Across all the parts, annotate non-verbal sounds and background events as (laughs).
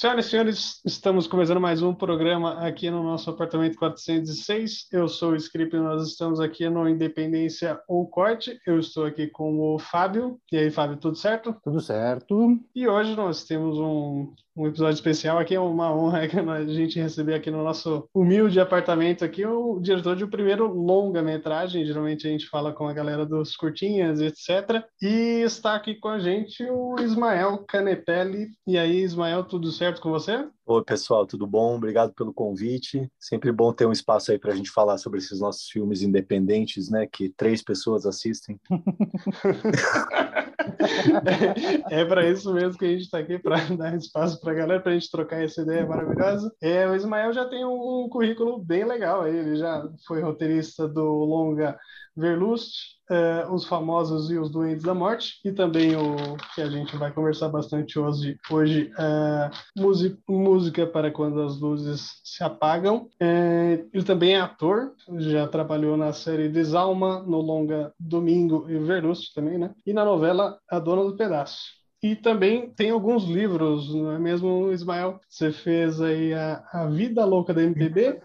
Senhoras e senhores, estamos começando mais um programa aqui no nosso apartamento 406. Eu sou o Script e nós estamos aqui no Independência ou Corte. Eu estou aqui com o Fábio. E aí, Fábio, tudo certo? Tudo certo. E hoje nós temos um, um episódio especial aqui. É uma honra a gente receber aqui no nosso humilde apartamento aqui o diretor de um primeiro longa-metragem. Geralmente a gente fala com a galera dos curtinhas, etc. E está aqui com a gente o Ismael Canepelli. E aí, Ismael, tudo certo? Certo com você? Oi, pessoal, tudo bom? Obrigado pelo convite. Sempre bom ter um espaço aí para a gente falar sobre esses nossos filmes independentes, né? Que três pessoas assistem. (laughs) é, é para isso mesmo que a gente está aqui, para (laughs) dar espaço para a galera, para a gente trocar essa ideia maravilhosa. É, o Ismael já tem um, um currículo bem legal, ele já foi roteirista do longa Verlust, uh, Os Famosos e os Doentes da Morte, e também o que a gente vai conversar bastante hoje, hoje uh, música, para Quando as Luzes Se Apagam. Uh, ele também é ator, já trabalhou na série Desalma, no longa Domingo e Verlust também, né? E na novela A Dona do Pedaço. E também tem alguns livros, não é mesmo, Ismael? Você fez aí a, a Vida Louca da MPB,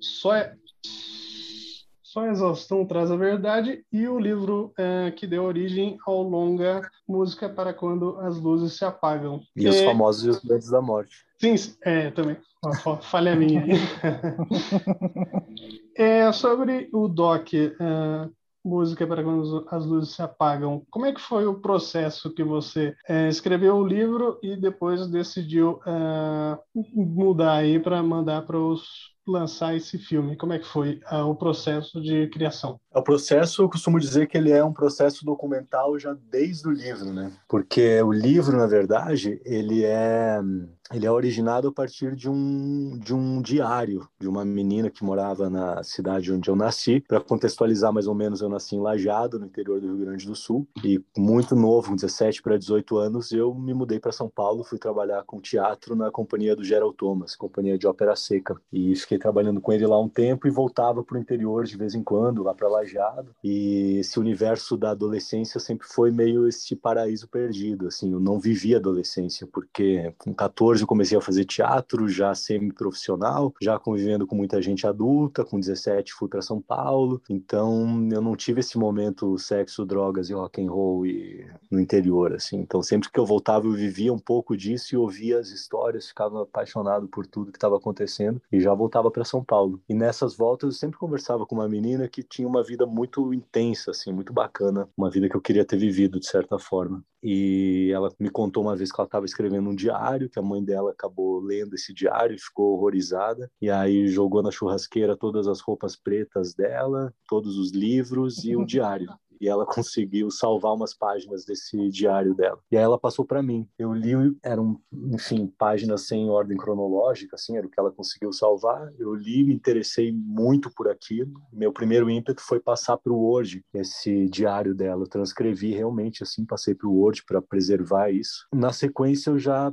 só é, só a exaustão traz a verdade e o livro é, que deu origem ao longa Música para quando as luzes se apagam. E é... os famosos e os doentes da morte. Sim, é, também. Falha minha. (laughs) é, sobre o doc, é, música para quando as luzes se apagam. Como é que foi o processo que você é, escreveu o livro e depois decidiu é, mudar aí para mandar para os lançar esse filme? Como é que foi uh, o processo de criação? O processo, eu costumo dizer que ele é um processo documental já desde o livro, né? Porque o livro, na verdade, ele é ele é originado a partir de um, de um diário de uma menina que morava na cidade onde eu nasci. Para contextualizar mais ou menos, eu nasci em Lajado, no interior do Rio Grande do Sul, e muito novo, 17 para 18 anos, eu me mudei para São Paulo, fui trabalhar com teatro na companhia do Gerald Thomas, companhia de ópera seca, e fiquei trabalhando com ele lá um tempo e voltava para o interior de vez em quando, lá para Lajado. E esse universo da adolescência sempre foi meio esse paraíso perdido, assim, eu não vivi a adolescência, porque com 14 14 eu comecei a fazer teatro, já semi-profissional, já convivendo com muita gente adulta, com 17 fui para São Paulo, então eu não tive esse momento sexo, drogas e rock and roll e no interior, assim. Então sempre que eu voltava eu vivia um pouco disso e ouvia as histórias, ficava apaixonado por tudo que estava acontecendo e já voltava para São Paulo. E nessas voltas eu sempre conversava com uma menina que tinha uma vida muito intensa, assim, muito bacana, uma vida que eu queria ter vivido de certa forma. E ela me contou uma vez que ela estava escrevendo um diário, que a mãe dela acabou lendo esse diário e ficou horrorizada. E aí jogou na churrasqueira todas as roupas pretas dela, todos os livros e o diário (laughs) e ela (laughs) conseguiu salvar umas páginas desse diário dela. E aí ela passou para mim. Eu li, eram, enfim, páginas sem ordem cronológica, assim, era o que ela conseguiu salvar. Eu li, me interessei muito por aquilo. Meu primeiro ímpeto foi passar para o Word esse diário dela. Eu transcrevi realmente, assim, passei para o Word para preservar isso. Na sequência, eu já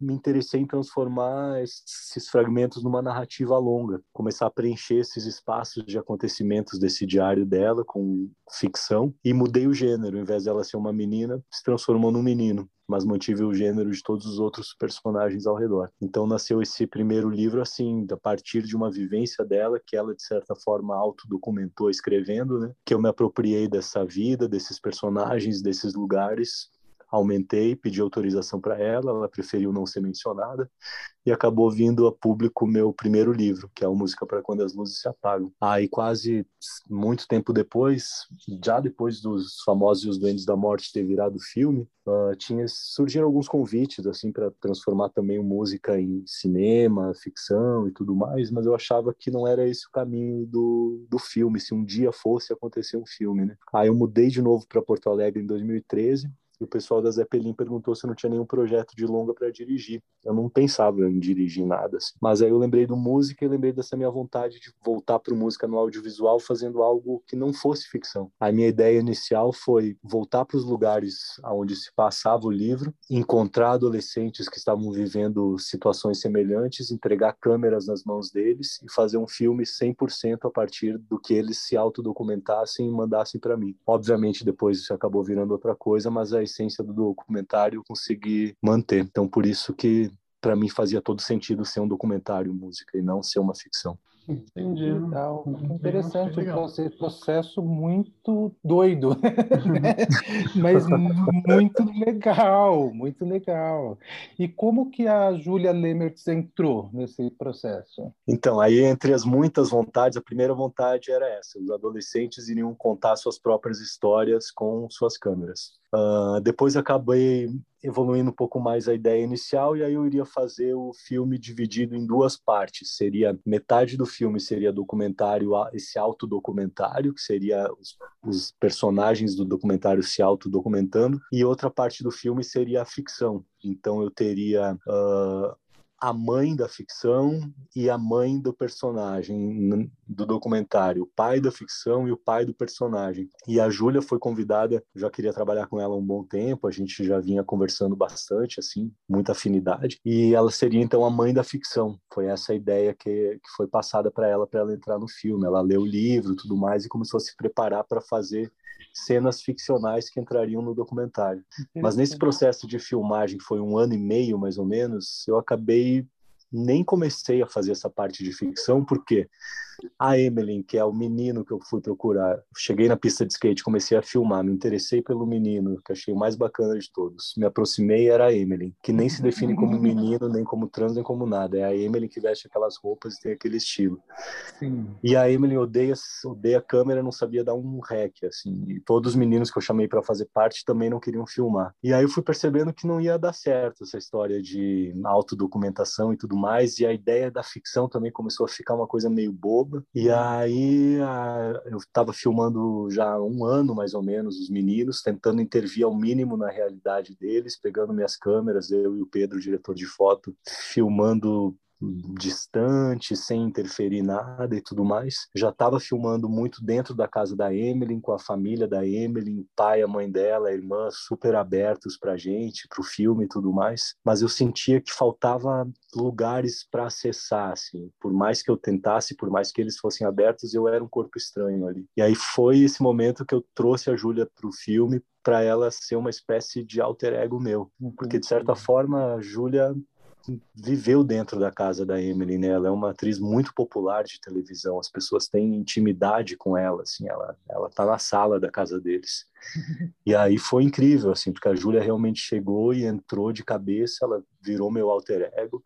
me interessei em transformar esses fragmentos numa narrativa longa, começar a preencher esses espaços de acontecimentos desse diário dela com ficção e mudei o gênero, em invés dela ser uma menina, se transformou num menino mas mantive o gênero de todos os outros personagens ao redor. Então nasceu esse primeiro livro assim, a partir de uma vivência dela que ela de certa forma autodocumentou escrevendo, né? Que eu me apropriei dessa vida, desses personagens, desses lugares aumentei, pedi autorização para ela, ela preferiu não ser mencionada e acabou vindo a público meu primeiro livro, que é a Música para Quando as Luzes Se Apagam. Aí quase muito tempo depois, já depois dos famosos e os Duendes da Morte ter virado filme, uh, tinha surgiram alguns convites assim para transformar também música em cinema, ficção e tudo mais, mas eu achava que não era esse o caminho do, do filme, se um dia fosse acontecer um filme, né? Aí eu mudei de novo para Porto Alegre em 2013 o pessoal da Zeppelin perguntou se não tinha nenhum projeto de longa para dirigir. Eu não pensava em dirigir nada. Assim. Mas aí eu lembrei do música e lembrei dessa minha vontade de voltar para música no audiovisual fazendo algo que não fosse ficção. A minha ideia inicial foi voltar para os lugares onde se passava o livro, encontrar adolescentes que estavam vivendo situações semelhantes, entregar câmeras nas mãos deles e fazer um filme 100% a partir do que eles se autodocumentassem e mandassem para mim. Obviamente depois isso acabou virando outra coisa, mas a essência do documentário eu consegui manter. Então, por isso que para mim fazia todo sentido ser um documentário música e não ser uma ficção. Entendi. Legal. Interessante, um processo muito doido, né? (laughs) mas muito legal, muito legal. E como que a Júlia Lemertz entrou nesse processo? Então, aí entre as muitas vontades, a primeira vontade era essa: os adolescentes iriam contar suas próprias histórias com suas câmeras. Uh, depois acabei evoluindo um pouco mais a ideia inicial e aí eu iria fazer o filme dividido em duas partes. Seria metade do filme seria documentário, esse autodocumentário, que seria os, os personagens do documentário se autodocumentando, e outra parte do filme seria a ficção. Então eu teria uh, a mãe da ficção e a mãe do personagem do documentário, o pai da ficção e o pai do personagem. E a Júlia foi convidada, já queria trabalhar com ela um bom tempo, a gente já vinha conversando bastante, assim, muita afinidade, e ela seria então a mãe da ficção. Foi essa a ideia que, que foi passada para ela, para ela entrar no filme. Ela leu o livro, tudo mais, e começou a se preparar para fazer cenas ficcionais que entrariam no documentário. Mas nesse processo de filmagem, que foi um ano e meio mais ou menos, eu acabei nem comecei a fazer essa parte de ficção, porque a Emily, que é o menino que eu fui procurar, cheguei na pista de skate, comecei a filmar, me interessei pelo menino, que achei o mais bacana de todos. Me aproximei, era a Emily, que nem se define como menino, nem como trans, nem como nada. É a Emily que veste aquelas roupas e tem aquele estilo. Sim. E a Emily odeia, odeia a câmera, não sabia dar um rec, assim. E todos os meninos que eu chamei para fazer parte também não queriam filmar. E aí eu fui percebendo que não ia dar certo essa história de autodocumentação e tudo mais, e a ideia da ficção também começou a ficar uma coisa meio e aí a, eu estava filmando já há um ano, mais ou menos, os meninos, tentando intervir ao mínimo na realidade deles, pegando minhas câmeras, eu e o Pedro, diretor de foto, filmando distante, sem interferir nada e tudo mais. Já estava filmando muito dentro da casa da Emily, com a família da Emily, o pai, a mãe dela, a irmã, super abertos para gente, para o filme e tudo mais. Mas eu sentia que faltava lugares para acessar, assim. Por mais que eu tentasse, por mais que eles fossem abertos, eu era um corpo estranho ali. E aí foi esse momento que eu trouxe a Júlia para o filme para ela ser uma espécie de alter ego meu, porque de certa forma a Júlia viveu dentro da casa da Emily, né? Ela é uma atriz muito popular de televisão, as pessoas têm intimidade com ela, assim, ela ela tá na sala da casa deles. (laughs) E aí foi incrível, assim, porque a Júlia realmente chegou e entrou de cabeça, ela virou meu alter ego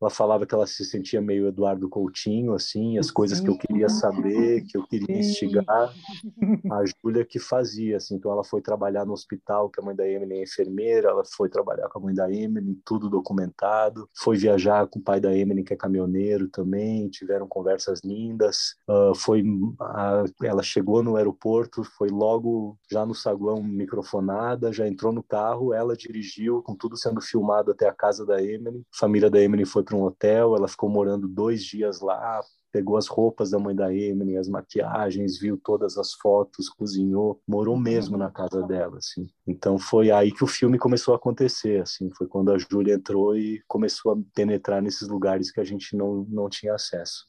ela falava que ela se sentia meio Eduardo Coutinho, assim, as coisas que eu queria saber, que eu queria instigar, (laughs) a Júlia que fazia, assim, então ela foi trabalhar no hospital, que a mãe da Emily é enfermeira, ela foi trabalhar com a mãe da Emily, tudo documentado, foi viajar com o pai da Emily, que é caminhoneiro também, tiveram conversas lindas, uh, foi, a, ela chegou no aeroporto, foi logo já no saguão microfonada, já entrou no carro, ela dirigiu, com tudo sendo filmado até a casa da Emily, a família da Emily foi para um hotel, ela ficou morando dois dias lá, pegou as roupas da mãe da Emily, as maquiagens, viu todas as fotos, cozinhou, morou mesmo na casa dela, assim. Então foi aí que o filme começou a acontecer, assim, foi quando a Júlia entrou e começou a penetrar nesses lugares que a gente não, não tinha acesso.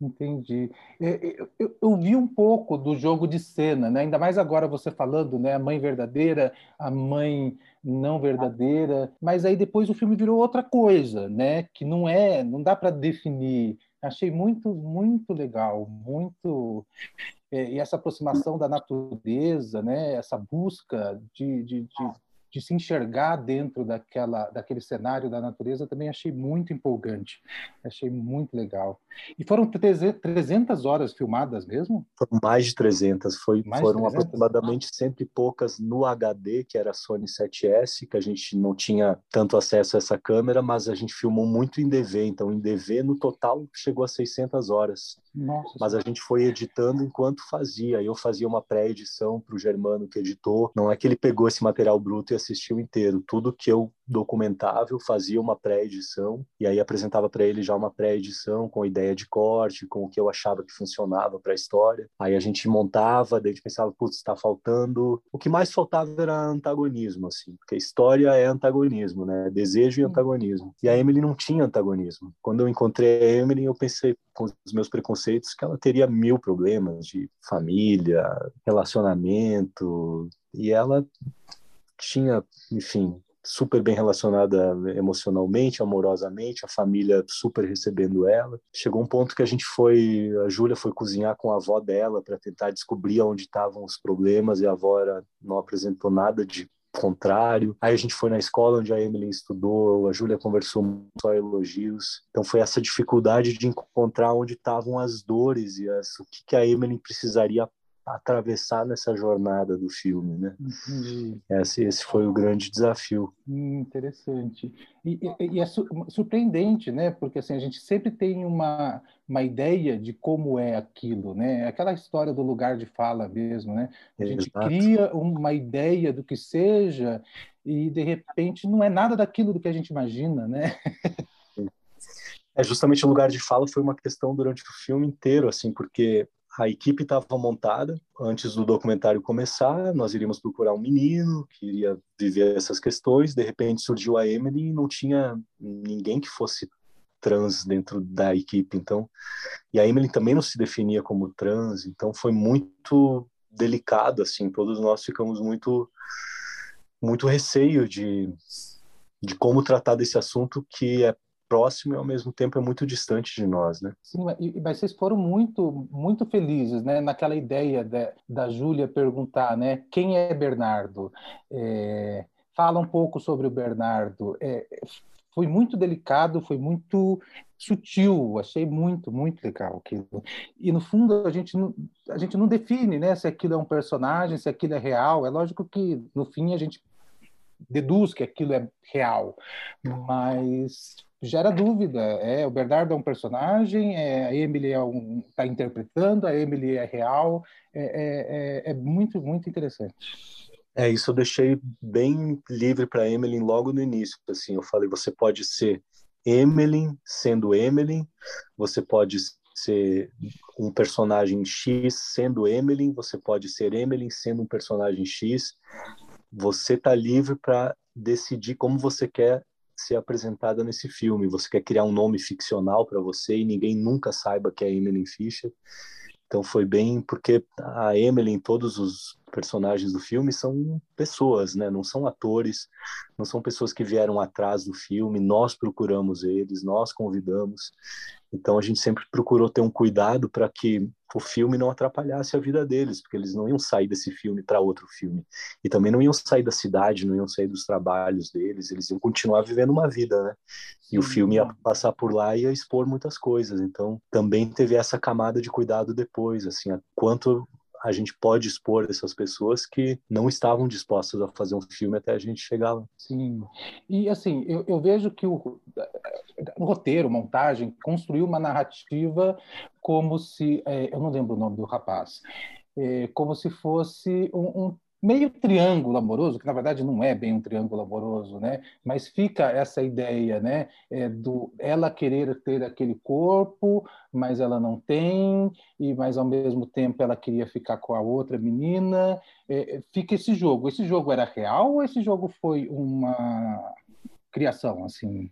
Entendi. É, é, eu, eu, eu, vi um pouco do jogo de cena, né? ainda mais agora você falando, né? A mãe verdadeira, a mãe não verdadeira, mas aí depois o filme virou outra coisa, né? Que não é, não dá para definir. Achei muito, muito legal, muito é, e essa aproximação da natureza, né? Essa busca de, de, de de se enxergar dentro daquela, daquele cenário da natureza também achei muito empolgante, achei muito legal. E foram 300 horas filmadas mesmo? Foram mais de 300, foi, mais foram 300? aproximadamente cento e poucas no HD, que era a Sony 7S, que a gente não tinha tanto acesso a essa câmera, mas a gente filmou muito em DV, então em DV no total chegou a 600 horas. Nossa, mas a gente foi editando enquanto fazia, eu fazia uma pré-edição para o Germano que editou, não é que ele pegou esse material bruto e assistiu inteiro. Tudo que eu documentava, eu fazia uma pré-edição e aí apresentava para ele já uma pré-edição com ideia de corte, com o que eu achava que funcionava para a história. Aí a gente montava, daí a gente pensava, putz, está faltando. O que mais faltava era antagonismo, assim, porque história é antagonismo, né? Desejo e antagonismo. E a Emily não tinha antagonismo. Quando eu encontrei a Emily, eu pensei com os meus preconceitos que ela teria mil problemas de família, relacionamento, e ela tinha, enfim, super bem relacionada emocionalmente, amorosamente, a família super recebendo ela. Chegou um ponto que a gente foi, a Júlia foi cozinhar com a avó dela para tentar descobrir onde estavam os problemas e a avó era, não apresentou nada de contrário. Aí a gente foi na escola onde a Emily estudou, a Júlia conversou só elogios. Então foi essa dificuldade de encontrar onde estavam as dores e as, o que, que a Emily precisaria atravessar nessa jornada do filme, né? Entendi. Esse, esse foi o grande desafio. Hum, interessante. E, e, e é su surpreendente, né? Porque assim a gente sempre tem uma uma ideia de como é aquilo, né? Aquela história do lugar de fala mesmo, né? A gente Exato. cria uma ideia do que seja e de repente não é nada daquilo do que a gente imagina, né? (laughs) É justamente o lugar de fala foi uma questão durante o filme inteiro, assim, porque a equipe estava montada antes do documentário começar. Nós iríamos procurar um menino que iria viver essas questões. De repente surgiu a Emily e não tinha ninguém que fosse trans dentro da equipe. Então, e a Emily também não se definia como trans. Então, foi muito delicado. Assim, todos nós ficamos muito, muito receio de de como tratar desse assunto que é próximo e ao mesmo tempo é muito distante de nós, né? Sim, mas vocês foram muito muito felizes, né? Naquela ideia de, da Júlia perguntar, né? Quem é Bernardo? É, fala um pouco sobre o Bernardo. É, foi muito delicado, foi muito sutil, achei muito, muito legal aquilo. E no fundo a gente não, a gente não define, né, se aquilo é um personagem, se aquilo é real. É lógico que no fim a gente deduz que aquilo é real, mas gera dúvida. É, o Bernardo é um personagem, é, a Emily é um, está interpretando, a Emily é real. É, é, é, é, muito, muito interessante. É, isso eu deixei bem livre para Emily logo no início. Assim, eu falei, você pode ser Emily sendo Emily, você pode ser um personagem X sendo Emily, você pode ser Emily sendo um personagem X. Você está livre para decidir como você quer ser apresentada nesse filme. Você quer criar um nome ficcional para você e ninguém nunca saiba que é Emily Fisher. Então foi bem porque a Emily em todos os personagens do filme são pessoas, né? Não são atores, não são pessoas que vieram atrás do filme. Nós procuramos eles, nós convidamos. Então a gente sempre procurou ter um cuidado para que o filme não atrapalhasse a vida deles, porque eles não iam sair desse filme para outro filme. E também não iam sair da cidade, não iam sair dos trabalhos deles, eles iam continuar vivendo uma vida, né? E o filme ia passar por lá e ia expor muitas coisas. Então também teve essa camada de cuidado depois, assim, quanto a gente pode expor essas pessoas que não estavam dispostas a fazer um filme até a gente chegar lá. Sim. E assim, eu, eu vejo que o, o roteiro, montagem, construiu uma narrativa como se. É, eu não lembro o nome do rapaz. É, como se fosse um, um meio triângulo amoroso, que na verdade não é bem um triângulo amoroso, né? Mas fica essa ideia, né? É, do ela querer ter aquele corpo, mas ela não tem, e mas ao mesmo tempo ela queria ficar com a outra menina. É, é fica esse jogo. Esse jogo era real ou esse jogo foi uma criação, assim?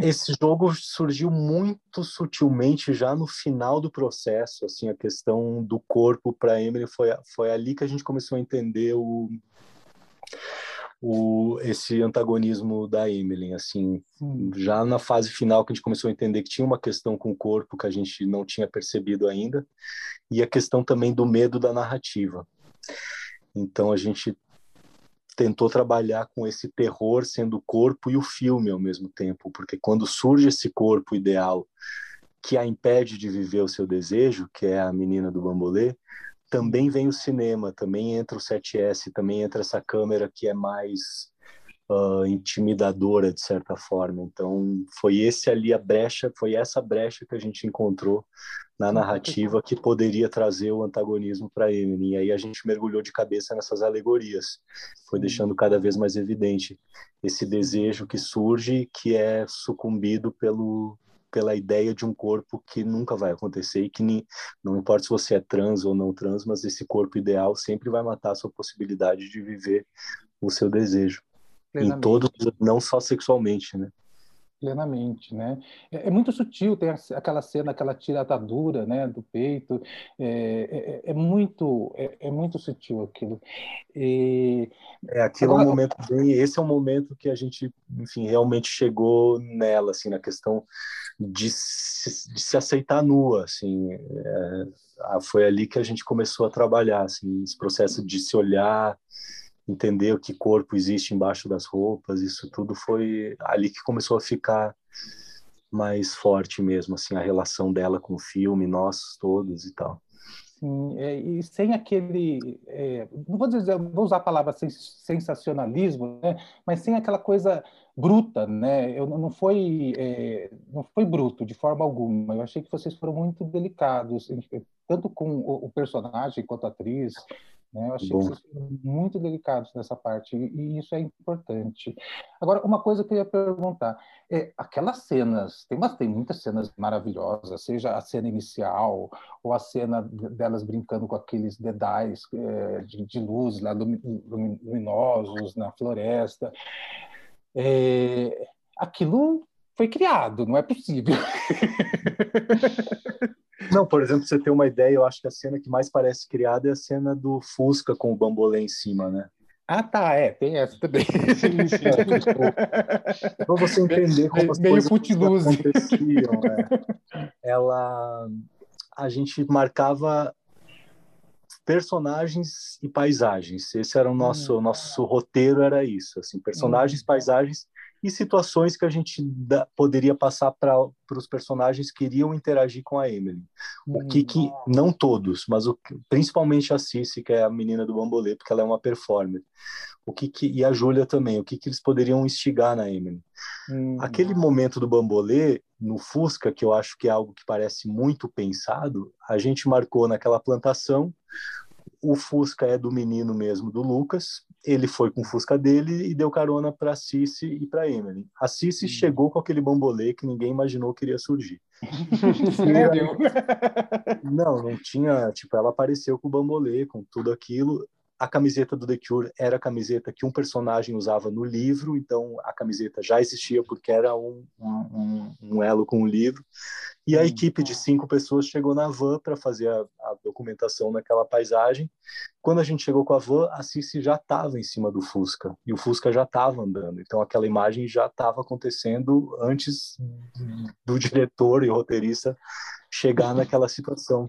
Esse jogo surgiu muito sutilmente já no final do processo, assim, a questão do corpo para Emily foi foi ali que a gente começou a entender o, o esse antagonismo da Emily, assim, já na fase final que a gente começou a entender que tinha uma questão com o corpo que a gente não tinha percebido ainda e a questão também do medo da narrativa. Então a gente tentou trabalhar com esse terror sendo o corpo e o filme ao mesmo tempo, porque quando surge esse corpo ideal que a impede de viver o seu desejo, que é a menina do bambolê, também vem o cinema, também entra o 7S, também entra essa câmera que é mais uh, intimidadora de certa forma. Então foi esse ali a brecha, foi essa brecha que a gente encontrou na narrativa que poderia trazer o antagonismo para Emily. E aí a gente mergulhou de cabeça nessas alegorias, foi deixando cada vez mais evidente esse desejo que surge, que é sucumbido pelo pela ideia de um corpo que nunca vai acontecer e que nem, não importa se você é trans ou não trans, mas esse corpo ideal sempre vai matar a sua possibilidade de viver o seu desejo. Em todos, não só sexualmente, né? plenamente, né? É, é, muito sutil, tem aquela cena, aquela tiratadura, né, do peito, é, é, é muito, é, é, muito sutil aquilo. E... É, aquilo Agora... é um momento bem, esse é um momento que a gente, enfim, realmente chegou nela, assim, na questão de se, de se aceitar nua, assim, é, foi ali que a gente começou a trabalhar, assim, esse processo de se olhar, entender o que corpo existe embaixo das roupas, isso tudo foi ali que começou a ficar mais forte mesmo, assim, a relação dela com o filme, nós todos e tal. Sim, é, e sem aquele, é, não vou dizer, vou usar a palavra sensacionalismo, né, mas sem aquela coisa bruta, né? Eu não foi, é, não foi bruto de forma alguma. Eu achei que vocês foram muito delicados, tanto com o, personagem quanto a atriz. Né? Eu achei Bom. que vocês foram muito delicados nessa parte, e isso é importante. Agora, uma coisa que eu ia perguntar, é, aquelas cenas, tem, umas, tem muitas cenas maravilhosas, seja a cena inicial, ou a cena delas brincando com aqueles dedais é, de, de, luz lá luminosos na floresta. É, aquilo foi criado, não é possível. (laughs) Não, por exemplo, você ter uma ideia, eu acho que a cena que mais parece criada é a cena do Fusca com o bambolê em cima, né? Ah, tá, é, tem essa também. Para você entender como as meio coisas aconteciam, né? ela, a gente marcava personagens e paisagens. Esse era o nosso hum. nosso roteiro era isso, assim, personagens, hum. paisagens e situações que a gente da, poderia passar para os personagens que iriam interagir com a Emily. O que que hum. não todos, mas o, principalmente a Cici, que é a menina do bambolê, porque ela é uma performer. O que, que e a Júlia também, o que que eles poderiam instigar na Emily. Hum. Aquele momento do bambolê no Fusca, que eu acho que é algo que parece muito pensado, a gente marcou naquela plantação o Fusca é do menino mesmo, do Lucas. Ele foi com o Fusca dele e deu carona para Cici e para Emily. A Cici hum. chegou com aquele bambolê que ninguém imaginou que iria surgir. (laughs) Sério? não, não tinha. Tipo, ela apareceu com o bambolê, com tudo aquilo a camiseta do The Cure era a camiseta que um personagem usava no livro, então a camiseta já existia porque era um, um, um elo com o livro. E a hum. equipe de cinco pessoas chegou na van para fazer a, a, documentação naquela paisagem. Quando a gente chegou com a van, a Cici já estava em cima do Fusca e o Fusca já estava andando. Então aquela imagem já estava acontecendo antes do diretor e roteirista chegar naquela situação.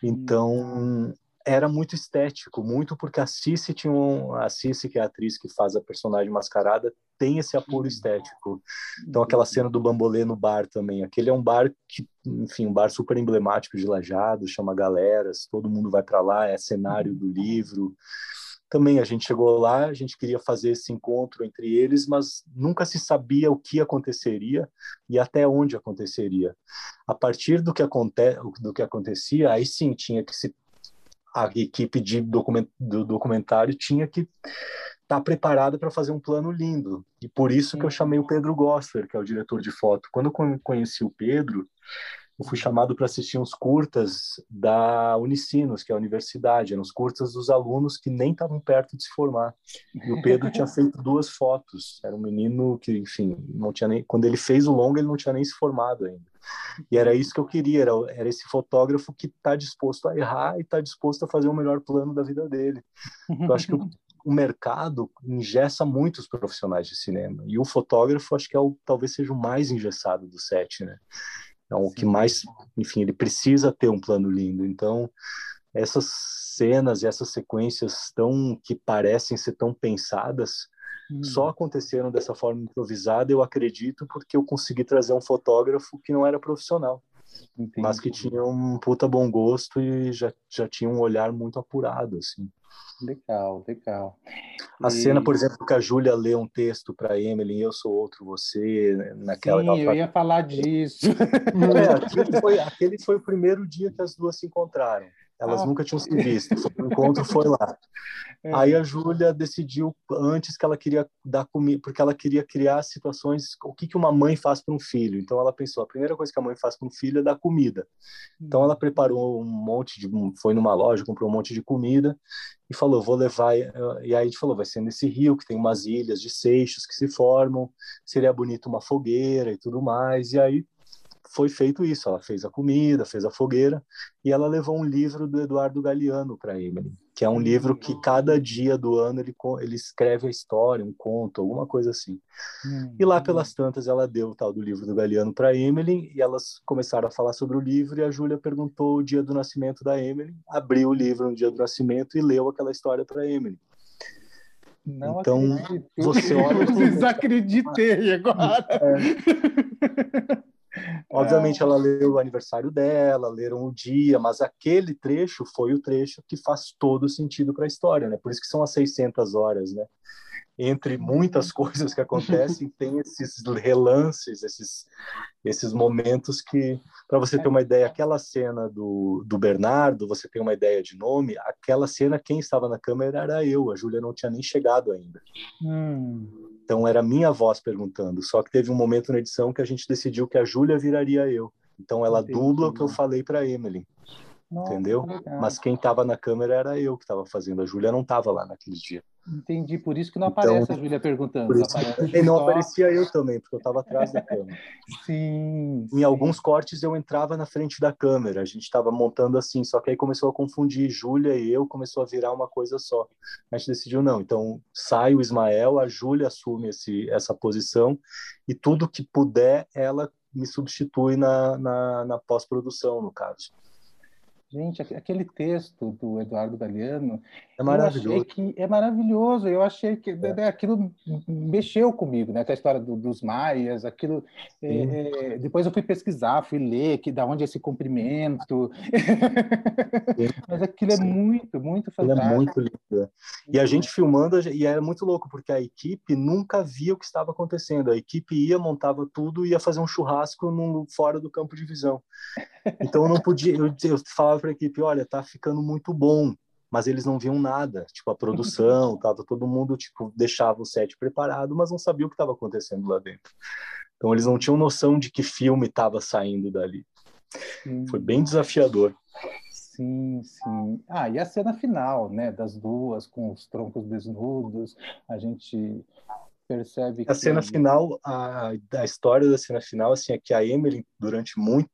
Então era muito estético, muito porque a Cici tinha um, a Cici que é a atriz que faz a personagem mascarada tem esse apuro estético. Então aquela cena do bambolê no bar também, aquele é um bar que, enfim, um bar super emblemático de Lajado, chama Galeras, todo mundo vai para lá, é cenário do livro. Também a gente chegou lá, a gente queria fazer esse encontro entre eles, mas nunca se sabia o que aconteceria e até onde aconteceria. A partir do que, aconte do que acontecia, aí sim tinha que se a equipe de document, do documentário tinha que estar tá preparada para fazer um plano lindo. E por isso que eu chamei o Pedro Gosser, que é o diretor de foto. Quando eu conheci o Pedro, eu fui chamado para assistir uns curtas da Unicinos, que é a universidade, eram os curtas dos alunos que nem estavam perto de se formar. E o Pedro tinha (laughs) feito duas fotos. Era um menino que, enfim, não tinha nem quando ele fez o longa, ele não tinha nem se formado ainda. E era isso que eu queria, era, era esse fotógrafo que está disposto a errar e está disposto a fazer o melhor plano da vida dele. Eu acho que o, o mercado engessa muitos profissionais de cinema e o fotógrafo acho que é o, talvez seja o mais engessado do set, né? Então, o que mais, enfim, ele precisa ter um plano lindo. Então, essas cenas e essas sequências tão que parecem ser tão pensadas hum. só aconteceram dessa forma improvisada, eu acredito, porque eu consegui trazer um fotógrafo que não era profissional. Entendi. mas que tinha um puta bom gosto e já, já tinha um olhar muito apurado, assim. Legal, legal. A e... cena, por exemplo, que a Júlia lê um texto para Emily, eu sou outro, você, naquela. Sim, eu ia falar disso. É, (laughs) aquele, foi, aquele foi o primeiro dia que as duas se encontraram. Elas ah, nunca tinham se visto. O encontro foi lá. (laughs) É. Aí a Júlia decidiu antes que ela queria dar comida, porque ela queria criar situações, o que, que uma mãe faz para um filho. Então ela pensou, a primeira coisa que a mãe faz para um filho é dar comida. Então ela preparou um monte de, foi numa loja, comprou um monte de comida e falou, vou levar. E aí a gente falou, vai ser nesse rio que tem umas ilhas de seixos que se formam, seria bonito uma fogueira e tudo mais. E aí foi feito isso. Ela fez a comida, fez a fogueira e ela levou um livro do Eduardo Galeano para Emily, que é um livro que cada dia do ano ele, ele escreve a história, um conto, alguma coisa assim. Hum. E lá pelas tantas ela deu o tal do livro do Galeano para Emily e elas começaram a falar sobre o livro e a Júlia perguntou o dia do nascimento da Emily, abriu o livro no dia do nascimento e leu aquela história para Emily. Não então, acreditei. você (laughs) olha. Desacreditei (laughs) agora. É. (laughs) Obviamente, ela leu o aniversário dela, leram o dia, mas aquele trecho foi o trecho que faz todo sentido para a história, né? Por isso que são as 600 horas, né? Entre muitas coisas que (laughs) acontecem, tem esses relances, esses, esses momentos que, para você ter uma ideia, aquela cena do, do Bernardo, você tem uma ideia de nome, aquela cena, quem estava na câmera era eu, a Júlia não tinha nem chegado ainda. Hum. Então era minha voz perguntando. Só que teve um momento na edição que a gente decidiu que a Júlia viraria eu. Então ela Entendi. dubla o que eu falei para Emily. Nossa, entendeu? Mas quem estava na câmera era eu que estava fazendo. A Júlia não estava lá naquele dia. Entendi, por isso que não então, aparece então, a Júlia perguntando. E não só... aparecia eu também, porque eu estava atrás da câmera. (laughs) Sim. Em sim. alguns cortes eu entrava na frente da câmera, a gente estava montando assim, só que aí começou a confundir Júlia e eu, começou a virar uma coisa só. A gente decidiu não, então sai o Ismael, a Júlia assume esse, essa posição e tudo que puder ela me substitui na, na, na pós-produção, no caso. Gente, aquele texto do Eduardo Galeano é maravilhoso. que é maravilhoso. Eu achei que é. Né, aquilo mexeu comigo, né? a história do, dos maias, aquilo. É, é, depois eu fui pesquisar, fui ler que da onde é esse cumprimento. (laughs) Mas aquilo é Sim. é muito, muito fantástico. Ele é muito lindo. E a gente filmando e era muito louco porque a equipe nunca via o que estava acontecendo. A equipe ia, montava tudo, ia fazer um churrasco num, fora do campo de visão. Então eu não podia. Eu, eu falava para a equipe, olha, tá ficando muito bom, mas eles não viam nada, tipo a produção, (laughs) tava todo mundo tipo deixava o set preparado, mas não sabia o que estava acontecendo lá dentro. Então eles não tinham noção de que filme estava saindo dali. Sim. Foi bem desafiador. Sim, sim. Ah, e a cena final, né, das duas com os troncos desnudos, a gente percebe a cena final, a, a história da cena final assim é que a Emily durante muito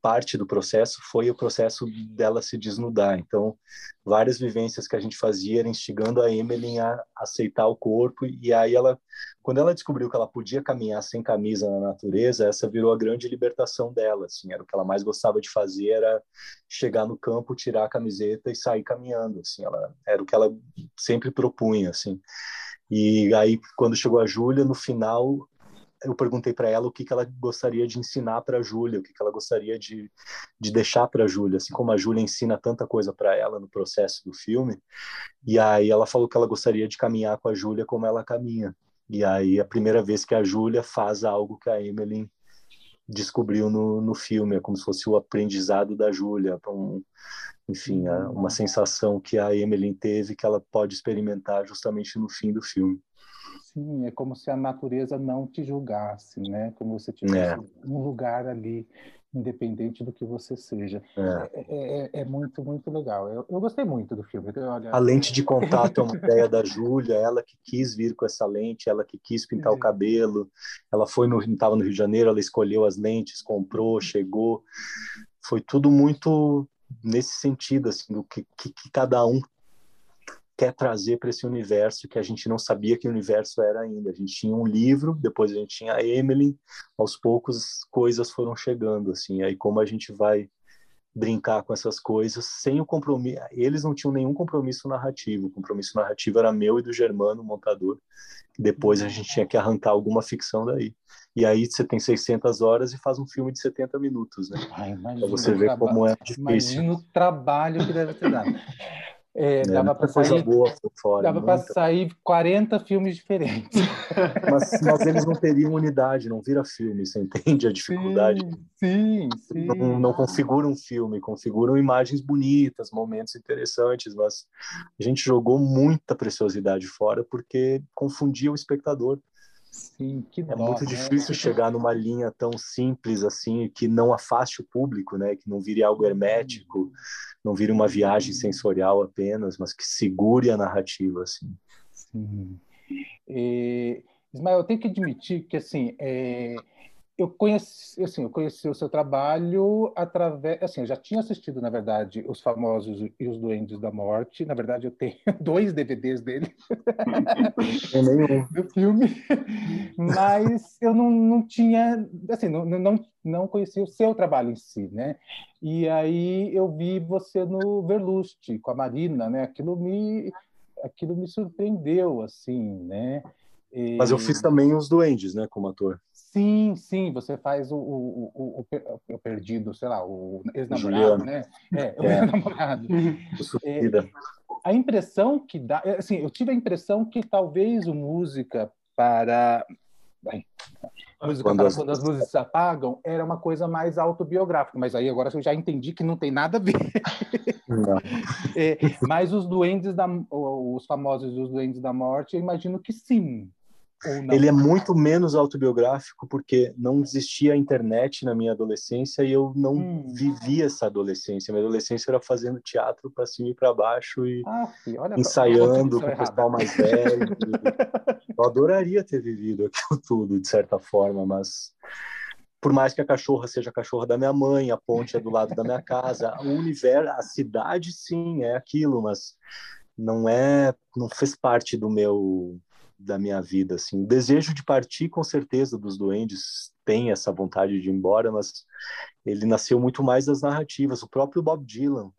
parte do processo foi o processo dela se desnudar. Então, várias vivências que a gente fazia era instigando a Emily a aceitar o corpo e aí ela, quando ela descobriu que ela podia caminhar sem camisa na natureza, essa virou a grande libertação dela, assim, era o que ela mais gostava de fazer era chegar no campo, tirar a camiseta e sair caminhando, assim, ela era o que ela sempre propunha, assim. E aí, quando chegou a Júlia, no final, eu perguntei para ela o que, que ela gostaria de ensinar para a Júlia, o que, que ela gostaria de, de deixar para a Júlia, assim como a Júlia ensina tanta coisa para ela no processo do filme. E aí ela falou que ela gostaria de caminhar com a Júlia como ela caminha. E aí a primeira vez que a Júlia faz algo que a Emily descobriu no, no filme, é como se fosse o aprendizado da Júlia, um, enfim, uma sensação que a Emily teve que ela pode experimentar justamente no fim do filme. Sim, é como se a natureza não te julgasse, né? Como se tivesse é. um lugar ali, independente do que você seja. É, é, é, é muito, muito legal. Eu, eu, gostei muito do filme. Olha... A lente de contato é uma (laughs) ideia da Júlia, ela que quis vir com essa lente, ela que quis pintar o é. cabelo. Ela foi no, estava no Rio de Janeiro, ela escolheu as lentes, comprou, chegou. Foi tudo muito nesse sentido, assim, do que, que, que cada um quer trazer para esse universo que a gente não sabia que universo era ainda. A gente tinha um livro, depois a gente tinha a Emily, aos poucos coisas foram chegando assim. Aí como a gente vai brincar com essas coisas sem o compromisso, eles não tinham nenhum compromisso narrativo. O compromisso narrativo era meu e do Germano, o montador. Depois a gente tinha que arrancar alguma ficção daí. E aí você tem 600 horas e faz um filme de 70 minutos, né? Para você ver como é difícil. Imagina o trabalho que deve ter dado. (laughs) É, dava para sair, boa fora, dava para sair 40 filmes diferentes. (laughs) Mas, mas, eles não teriam unidade, não vira filme, você entende a dificuldade? Sim, sim. Não, não configuram um filme, configuram imagens bonitas, momentos interessantes, mas a gente jogou muita preciosidade fora porque confundia o espectador. Sim, que é muito né? difícil chegar numa linha tão simples assim que não afaste o público, né? Que não vire algo hermético, não vire uma viagem sensorial apenas, mas que segure a narrativa, assim. Sim. E, Ismael, eu tenho que admitir que assim é, eu conheci, assim, eu conheci o seu trabalho através, assim, eu já tinha assistido, na verdade, os famosos e os Duendes da Morte. Na verdade, eu tenho (laughs) dois DVDs dele (laughs) do filme, mas eu não, não tinha, assim, não, não, não conhecia o seu trabalho em si, né? E aí eu vi você no Verlust com a Marina, né? Aquilo me, aquilo me surpreendeu, assim, né? E... Mas eu fiz também os Duendes, né, como ator. Sim, sim, você faz o, o, o, o perdido, sei lá, o ex-namorado, né? É, o (laughs) é. ex-namorado. é, a impressão que dá, é, assim, eu tive a impressão que talvez o música para Bem, música quando, para as... quando as luzes se apagam era uma coisa mais autobiográfica, mas aí agora eu já entendi que não tem nada a ver. (laughs) é, mas os duendes da, os famosos os duendes da morte, eu imagino que sim. Ele é muito menos autobiográfico porque não existia internet na minha adolescência e eu não hum. vivi essa adolescência. Minha adolescência era fazendo teatro para cima e para baixo e ah, olha, ensaiando com o pessoal mais velho. (laughs) eu adoraria ter vivido aquilo tudo, de certa forma, mas por mais que a cachorra seja a cachorra da minha mãe, a ponte é do lado da minha casa, o universo, a cidade sim é aquilo, mas não é, não fez parte do meu da minha vida assim. O desejo de partir com certeza dos duendes tem essa vontade de ir embora, mas ele nasceu muito mais das narrativas. O próprio Bob Dylan,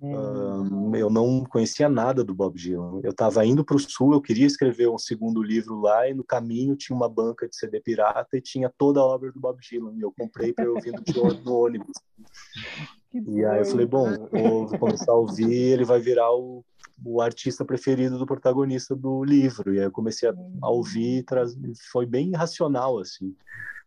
hum. uh, eu não conhecia nada do Bob Dylan. Eu estava indo para o sul, eu queria escrever um segundo livro lá e no caminho tinha uma banca de CD pirata e tinha toda a obra do Bob Dylan. E eu comprei para eu ouvir no ônibus. E aí eu falei, bom, vou começar a ouvir, ele vai virar o o artista preferido do protagonista do livro. E aí eu comecei a, a ouvir, foi bem racional, assim.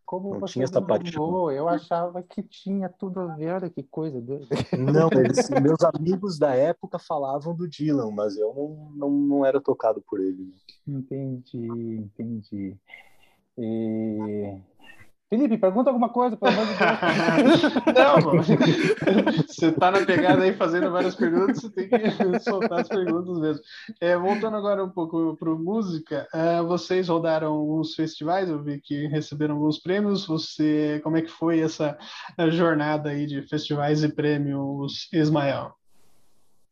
Como não tinha essa paixão. Eu achava que tinha tudo a ver, olha que coisa doida. Não, (laughs) eles, meus amigos da época falavam do Dylan, mas eu não, não, não era tocado por ele. Entendi, entendi. E... Felipe, pergunta alguma coisa, pelo amor de Deus. (laughs) Não, mano. Você tá na pegada aí fazendo várias perguntas, você tem que (laughs) soltar as perguntas mesmo. É, voltando agora um pouco para música, uh, vocês rodaram alguns festivais, eu vi que receberam alguns prêmios. Você, como é que foi essa jornada aí de festivais e prêmios, Ismael?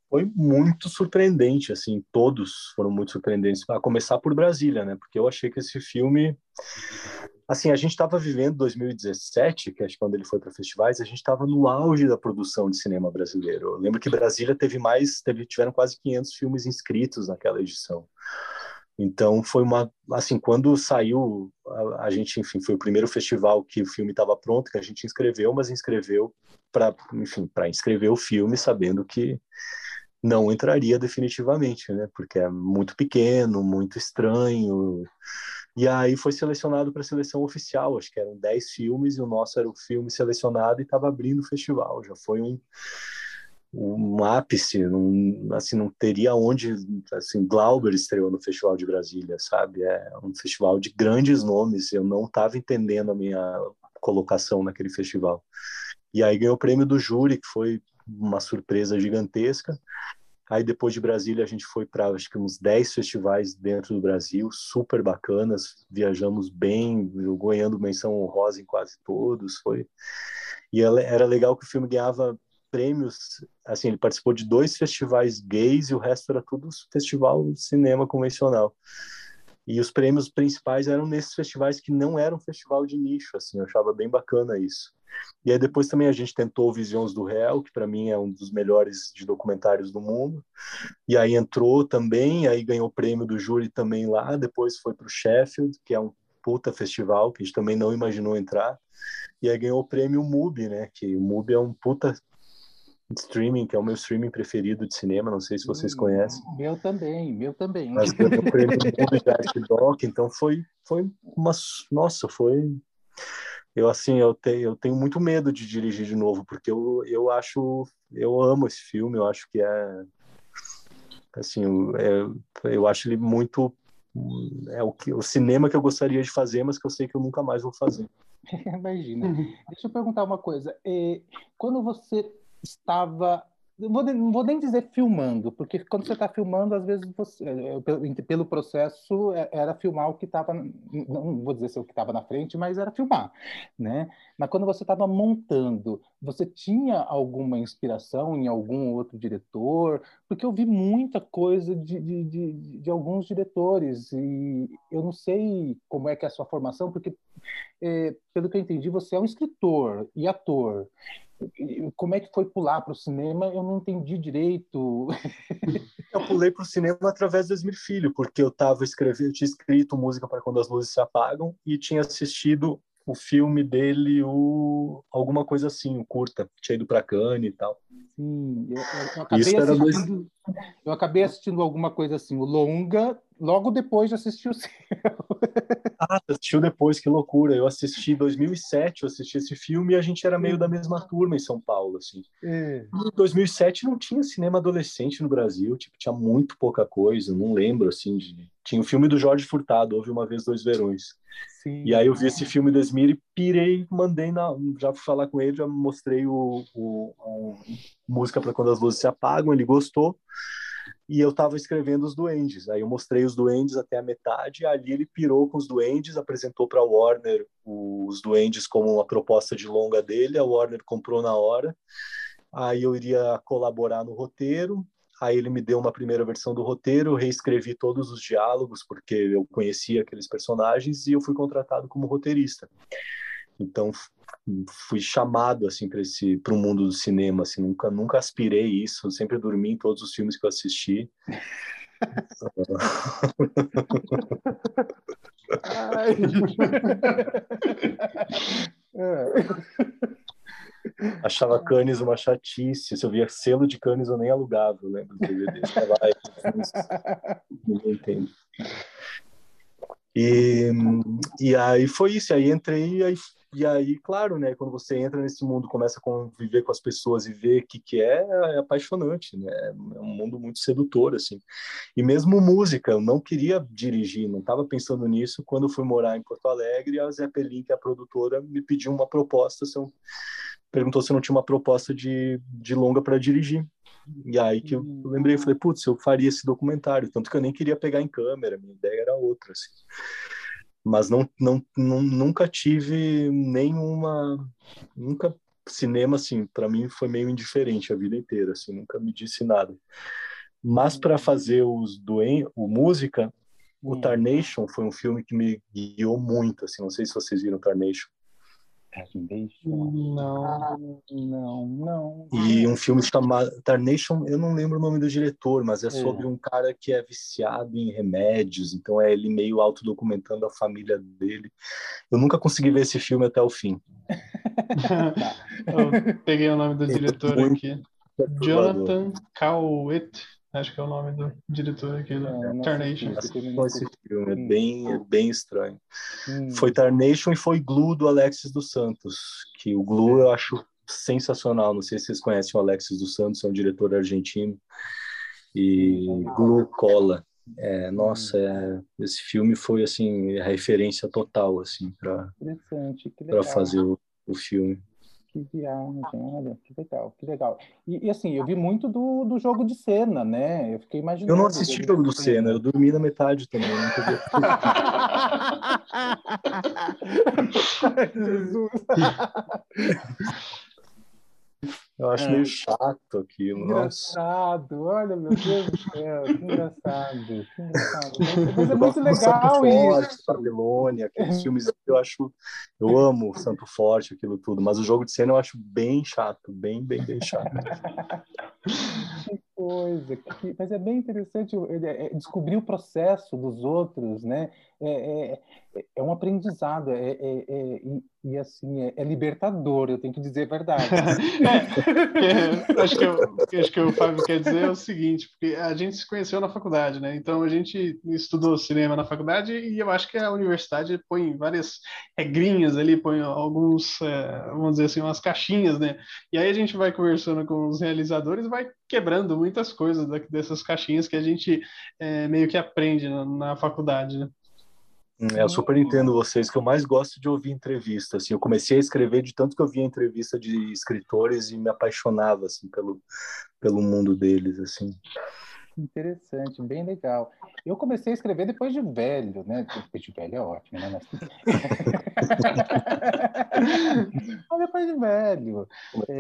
Foi muito surpreendente, assim, todos foram muito surpreendentes. A começar por Brasília, né? Porque eu achei que esse filme assim, a gente estava vivendo 2017, que acho que quando ele foi para festivais, a gente estava no auge da produção de cinema brasileiro. Eu lembro que Brasília teve mais, teve, tiveram quase 500 filmes inscritos naquela edição. Então foi uma, assim, quando saiu, a, a gente, enfim, foi o primeiro festival que o filme estava pronto, que a gente inscreveu, mas inscreveu para, enfim, para inscrever o filme sabendo que não entraria definitivamente, né? Porque é muito pequeno, muito estranho. E aí foi selecionado para a seleção oficial, acho que eram 10 filmes e o nosso era o filme selecionado e estava abrindo o festival. Já foi um, um ápice, um, assim, não teria onde, assim, Glauber estreou no Festival de Brasília, sabe? É um festival de grandes nomes, eu não estava entendendo a minha colocação naquele festival. E aí ganhou o prêmio do júri, que foi uma surpresa gigantesca. Aí depois de Brasília a gente foi para acho que uns 10 festivais dentro do Brasil, super bacanas, viajamos bem, ganhando menção honrosa em quase todos, foi. E era legal que o filme ganhava prêmios, assim, ele participou de dois festivais gays e o resto era tudo festival de cinema convencional. E os prêmios principais eram nesses festivais que não eram festival de nicho, assim, eu achava bem bacana isso. E aí depois também a gente tentou Visões do Réu, que para mim é um dos melhores de documentários do mundo. E aí entrou também, aí ganhou o prêmio do júri também lá, depois foi para o Sheffield, que é um puta festival que a gente também não imaginou entrar. E aí ganhou o prêmio MUBI, né? Que o MUBI é um puta streaming, que é o meu streaming preferido de cinema, não sei se vocês hum, conhecem. Meu também, meu também. Mas ganhou o prêmio de arte doc, então foi, foi uma... Nossa, foi... Eu, assim, eu, te, eu tenho muito medo de dirigir de novo, porque eu, eu acho... Eu amo esse filme, eu acho que é... Assim, eu, é, eu acho ele muito... É o, que, o cinema que eu gostaria de fazer, mas que eu sei que eu nunca mais vou fazer. (laughs) Imagina. Deixa eu perguntar uma coisa. Quando você estava não vou, nem dizer filmando, porque quando você está filmando, às vezes você, é, é, pelo processo é, era filmar o que estava, não vou dizer se o que estava na frente, mas era filmar, né? Mas quando você estava montando, você tinha alguma inspiração em algum outro diretor? Porque eu vi muita coisa de, de, de, de alguns diretores e eu não sei como é que é a sua formação, porque é, pelo que eu entendi, você é um escritor e ator como é que foi pular para o cinema? Eu não entendi direito. (laughs) eu pulei para o cinema através do Esmir Filho, porque eu estava escrevendo, tinha escrito música para quando as luzes se apagam e tinha assistido o filme dele, o alguma coisa assim, o curta, tinha ido para Cannes e tal. Sim, eu, eu, acabei assistindo, eu acabei assistindo alguma coisa assim, o longa, logo depois de assistir o seu. (laughs) Ah, assistiu depois, que loucura. Eu assisti em 2007, eu assisti esse filme e a gente era meio da mesma turma em São Paulo, assim. É. Em 2007 não tinha cinema adolescente no Brasil, tipo, tinha muito pouca coisa, não lembro, assim, de... Tinha o filme do Jorge Furtado, Houve Uma Vez Dois Verões. Sim. E aí eu vi esse filme do Esmir e pirei, mandei na... Já fui falar com ele, já mostrei o, o, música para quando as luzes se apagam, ele gostou e eu estava escrevendo os duendes. Aí eu mostrei os duendes até a metade, ali ele pirou com os duendes, apresentou para a Warner os duendes como uma proposta de longa dele, a Warner comprou na hora. Aí eu iria colaborar no roteiro. Aí ele me deu uma primeira versão do roteiro, reescrevi todos os diálogos porque eu conhecia aqueles personagens e eu fui contratado como roteirista. Então fui chamado assim para esse para o mundo do cinema assim nunca nunca aspirei isso sempre dormi em todos os filmes que eu assisti (laughs) (laughs) Achava Cannes uma chatice. Se eu via selo de Cannes, eu nem alugava. Eu lembro do DVD. Ninguém entende. E, e aí foi isso. Aí entrei, aí e aí, claro, né, quando você entra nesse mundo, começa a conviver com as pessoas e ver o que, que é, é apaixonante, né? É um mundo muito sedutor, assim. E mesmo música, eu não queria dirigir, não estava pensando nisso. Quando eu fui morar em Porto Alegre, a Zeppelin, que é a produtora, me pediu uma proposta, eu, perguntou se eu não tinha uma proposta de, de longa para dirigir. E aí que eu hum. lembrei, eu falei, putz, eu faria esse documentário. Tanto que eu nem queria pegar em câmera, minha ideia era outra, assim mas não, não, não nunca tive nenhuma nunca cinema assim para mim foi meio indiferente a vida inteira assim nunca me disse nada mas para fazer os doen o música o hum. Tarnation foi um filme que me guiou muito assim não sei se vocês viram Tarnation não, não, não. E um filme chamado Tarnation, eu não lembro o nome do diretor, mas é, é sobre um cara que é viciado em remédios, então é ele meio autodocumentando a família dele. Eu nunca consegui ver esse filme até o fim. (laughs) eu peguei o nome do diretor aqui. Jonathan Cowett. Acho que é o nome do diretor aqui do é, Tarnation. Esse filme é bem, é bem estranho. Hum. Foi Tarnation e foi Glue do Alexis dos Santos, que o Glue eu acho sensacional. Não sei se vocês conhecem o Alexis dos Santos, é um diretor argentino. E Glue Cola. É, nossa, é, esse filme foi assim a referência total assim para para fazer o, o filme. Que viagem, olha, que legal, que legal. E, e, assim, eu vi muito do, do jogo de cena, né? Eu fiquei imaginando. Eu não assisti o jogo do cena, eu dormi na metade também. (laughs) (laughs) Jesus. (laughs) Eu acho é. meio chato aquilo. Engraçado, nossa. olha, meu Deus do céu, que engraçado, que engraçado. Mas é muito legal isso. Babilônia, aqueles filmes eu acho, eu amo Santo Forte, aquilo tudo, mas o jogo de cena eu acho bem chato, bem, bem, bem chato. (laughs) coisa, que... mas é bem interessante é, é, descobrir o processo dos outros, né? É, é, é um aprendizado, é, é, é e, e, assim, é, libertador, eu tenho que dizer a verdade. (laughs) Acho, que eu, acho que o Fábio quer dizer é o seguinte, porque a gente se conheceu na faculdade, né? Então a gente estudou cinema na faculdade e eu acho que a universidade põe várias regrinhas ali, põe alguns, é, vamos dizer assim, umas caixinhas, né? E aí a gente vai conversando com os realizadores vai quebrando muitas coisas dessas caixinhas que a gente é, meio que aprende na, na faculdade, né? É, eu super entendo vocês, que eu mais gosto de ouvir entrevista, assim, eu comecei a escrever de tanto que eu via entrevista de escritores e me apaixonava, assim, pelo, pelo mundo deles, assim. Interessante, bem legal. Eu comecei a escrever depois de velho, né? Depois de velho é ótimo, né? Mas, (laughs) Mas depois de velho. É...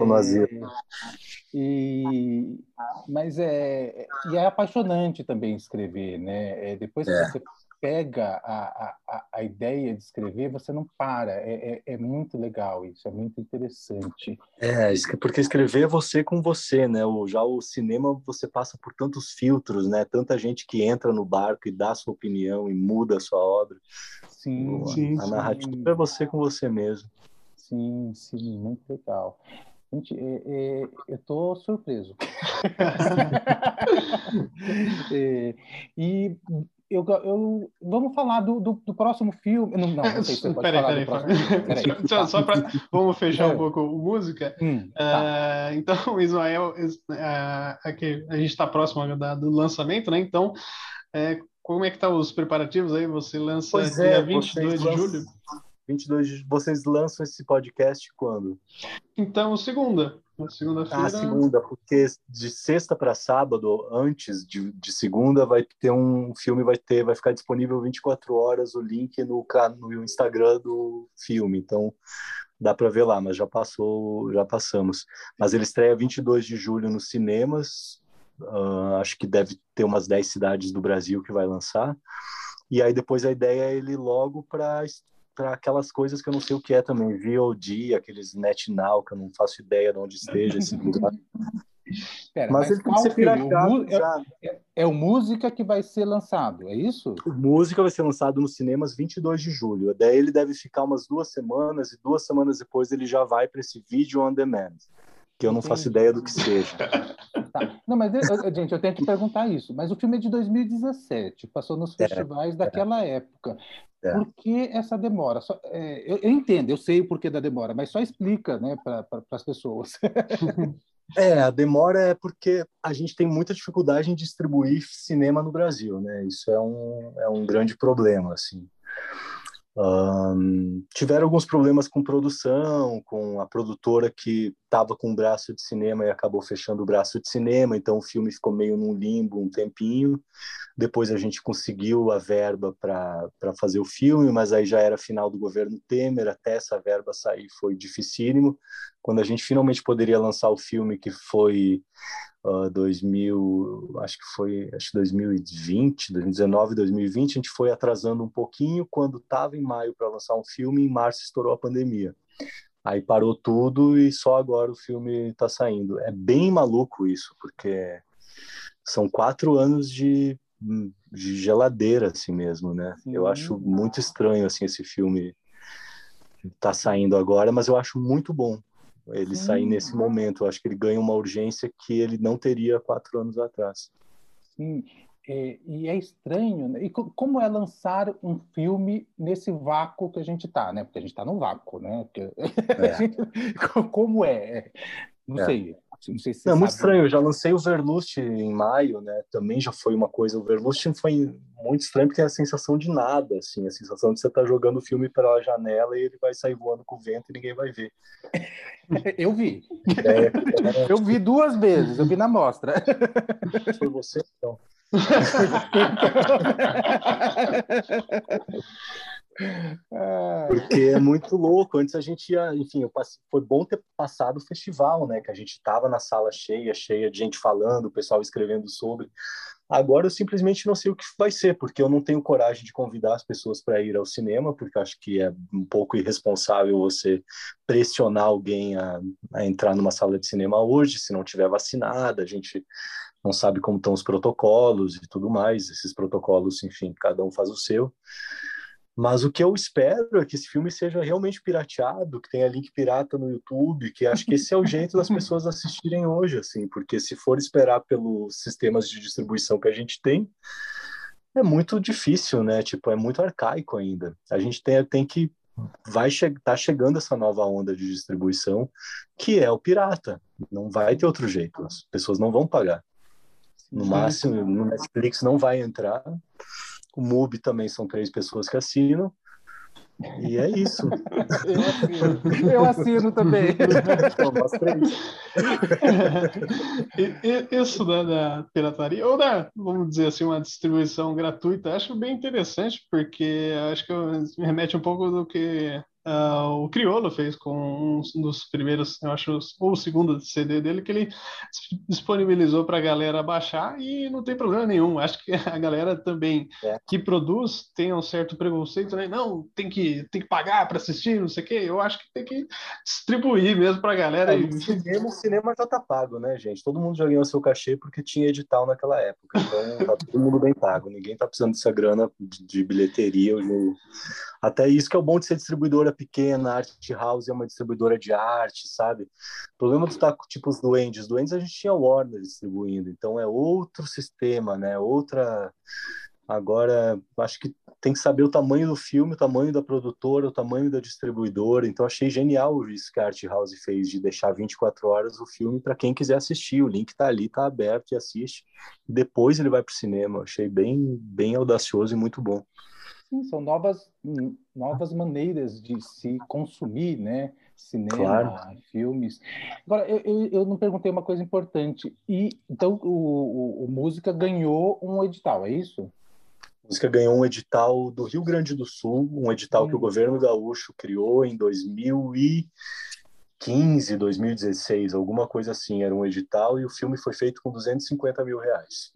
E... Mas é... E é apaixonante também escrever, né? É, depois que é. você pega a, a, a ideia de escrever, você não para. É, é, é, muito legal isso, é muito interessante. É, porque escrever é você com você, né? O, já o cinema você passa por tantos filtros, né? Tanta gente que entra no barco e dá sua opinião e muda a sua obra. Sim, a, sim. A narrativa sim. é você com você mesmo. Sim, sim, muito legal. Gente, é, é, eu estou surpreso. (laughs) é, e eu, eu, vamos falar do, do, do, próximo filme. Não, não, não sei se você pode peraí, falar peraí, peraí. (laughs) Só, só para vamos fechar um pouco o música. Hum, tá. uh, então, (laughs) Ismael, uh, aqui, a gente está próximo da, do lançamento, né? Então, uh, como é que tá os preparativos aí? Você lança pois dia é, 22 de julho? 22 de... Vocês lançam esse podcast quando? Então, segunda. Segunda-feira. Ah, segunda, porque de sexta para sábado, antes de, de segunda, vai ter um filme, vai ter, vai ficar disponível 24 horas o link no, no Instagram do filme. Então dá para ver lá, mas já passou, já passamos. Mas ele estreia 22 de julho nos cinemas. Uh, acho que deve ter umas 10 cidades do Brasil que vai lançar. E aí depois a ideia é ele logo para para aquelas coisas que eu não sei o que é também, VOD, aqueles NetNow, que eu não faço ideia de onde esteja esse lugar. Pera, mas, mas ele que ser piracado é, é, é, o Música que vai ser lançado, é isso? O Música vai ser lançado nos cinemas 22 de julho. Daí ele deve ficar umas duas semanas e duas semanas depois ele já vai para esse vídeo on demand, que eu não Entendi. faço ideia do que seja. Tá. Não, mas eu, gente, eu tenho que perguntar isso. Mas o filme é de 2017, passou nos é, festivais é, daquela é. época. É. Por que essa demora? Só, é, eu, eu, entendo, eu sei o porquê da demora, mas só explica né, para pra, as pessoas. (laughs) É, a demora é porque a gente tem muita dificuldade em distribuir cinema no Brasil, né? Isso é um, é um grande problema, assim. Um, tiveram alguns problemas com produção, com a produtora que estava com um braço de cinema e acabou fechando o braço de cinema, então o filme ficou meio num limbo um tempinho. Depois a gente conseguiu a verba para fazer o filme, mas aí já era final do governo Temer, até essa verba sair foi dificílimo. Quando a gente finalmente poderia lançar o filme, que foi uh, 2000, acho que foi acho 2020, 2019, 2020, a gente foi atrasando um pouquinho. Quando estava em maio para lançar um filme, em março estourou a pandemia. Aí parou tudo e só agora o filme está saindo. É bem maluco isso, porque são quatro anos de de geladeira assim mesmo, né? Sim. Eu acho muito estranho assim esse filme tá saindo agora, mas eu acho muito bom ele Sim. sair nesse momento. Eu acho que ele ganha uma urgência que ele não teria quatro anos atrás. Sim, é, e é estranho. Né? E como é lançar um filme nesse vácuo que a gente está, né? Porque a gente está no vácuo, né? Porque... É. (laughs) gente... como é? Não é. sei. Não sei se não, muito estranho. Eu já lancei o Verlust em maio, né? Também já foi uma coisa. O Verlust foi muito estranho porque é a sensação de nada, assim, a sensação de você estar tá jogando o filme pela janela e ele vai sair voando com o vento e ninguém vai ver. (laughs) Eu vi. É, é... Eu vi duas vezes. Eu vi na mostra. (laughs) Foi você, então. (laughs) Porque é muito louco. Antes a gente ia, enfim, passei, foi bom ter passado o festival, né? Que a gente estava na sala cheia, cheia de gente falando, o pessoal escrevendo sobre. Agora eu simplesmente não sei o que vai ser, porque eu não tenho coragem de convidar as pessoas para ir ao cinema, porque acho que é um pouco irresponsável você pressionar alguém a, a entrar numa sala de cinema hoje, se não tiver vacinada. A gente não sabe como estão os protocolos e tudo mais. Esses protocolos, enfim, cada um faz o seu. Mas o que eu espero é que esse filme seja realmente pirateado, que tenha link pirata no YouTube, que acho que esse é o jeito das (laughs) pessoas assistirem hoje, assim, porque se for esperar pelos sistemas de distribuição que a gente tem, é muito difícil, né? Tipo, é muito arcaico ainda. A gente tem, tem que vai che tá chegando essa nova onda de distribuição, que é o pirata. Não vai ter outro jeito. As pessoas não vão pagar. No máximo, no Netflix não vai entrar. O MUBI também são três pessoas que assinam. E é isso. (laughs) Eu assino, eu assino também. Isso da, da, pirataria, ou da, vamos dizer assim, uma distribuição gratuita, acho bem interessante, porque acho que me remete um pouco do que Uh, o Criolo fez com um dos primeiros, eu acho, ou o segundo CD dele, que ele disponibilizou para a galera baixar e não tem problema nenhum. Acho que a galera também é. que produz tem um certo preconceito, né? Não, tem que, tem que pagar para assistir, não sei o quê. Eu acho que tem que distribuir mesmo para a galera. É, e... cinema, o cinema já tá pago, né, gente? Todo mundo já ganhou seu cachê porque tinha edital naquela época. Então tá todo mundo bem pago. Ninguém tá precisando dessa grana de, de bilheteria. De... Até isso que é o bom de ser distribuidora pequena, a Art House é uma distribuidora de arte, sabe? O problema dos tá, tipo os duendes, duendes a gente tinha Warner distribuindo, então é outro sistema, né? Outra Agora, acho que tem que saber o tamanho do filme, o tamanho da produtora, o tamanho da distribuidora. Então, achei genial isso que a Art House fez, de deixar 24 horas o filme para quem quiser assistir. O link está ali, está aberto e assiste. Depois ele vai para o cinema. Achei bem, bem audacioso e muito bom. Sim, são novas, novas maneiras de se consumir, né? Cinema, claro. filmes. Agora, eu, eu, eu, não perguntei uma coisa importante. E então o, o, o Música ganhou um edital, é isso? A música ganhou um edital do Rio Grande do Sul, um edital hum. que o hum. governo gaúcho criou em 2015, 2016, alguma coisa assim. Era um edital e o filme foi feito com 250 mil reais.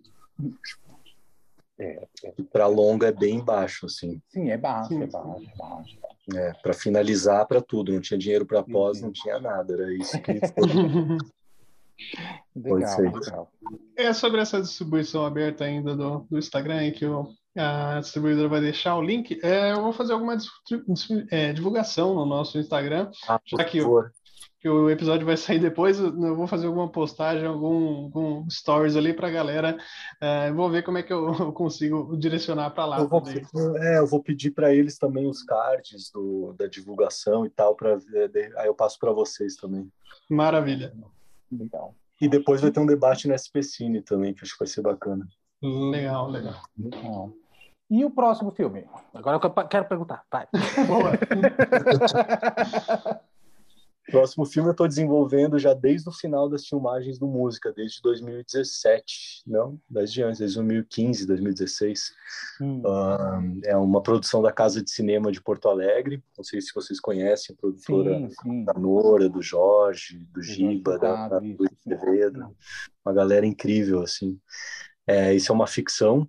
É, é. Para longa é bem baixo, assim. Sim, é baixo, sim, é baixo, é baixo. É, para finalizar para tudo, não tinha dinheiro para pós, não tinha nada, era isso que (laughs) legal, legal. É sobre essa distribuição aberta ainda do, do Instagram aí que o, a distribuidora vai deixar o link. É, eu vou fazer alguma é, divulgação no nosso Instagram, ah, já que favor que o episódio vai sair depois, eu vou fazer alguma postagem, algum, algum stories ali para a galera. Uh, vou ver como é que eu, (laughs) consigo direcionar para lá. Eu vou, é, eu vou pedir para eles também os cards do, da divulgação e tal, para aí eu passo para vocês também. Maravilha. Legal. E depois vai ter um debate no SPCine também, que acho que vai ser bacana. Legal, legal. legal. E o próximo filme? Agora eu quero perguntar. Vai. (laughs) Boa. (laughs) O próximo filme eu estou desenvolvendo já desde o final das filmagens do Música, desde 2017, não, desde antes, desde 2015, 2016. Hum. Uh, é uma produção da Casa de Cinema de Porto Alegre, não sei se vocês conhecem, a produtora sim, sim. da Nora, do Jorge, do Giba, da, da Luiz Azevedo, uma galera incrível, assim. É, isso é uma ficção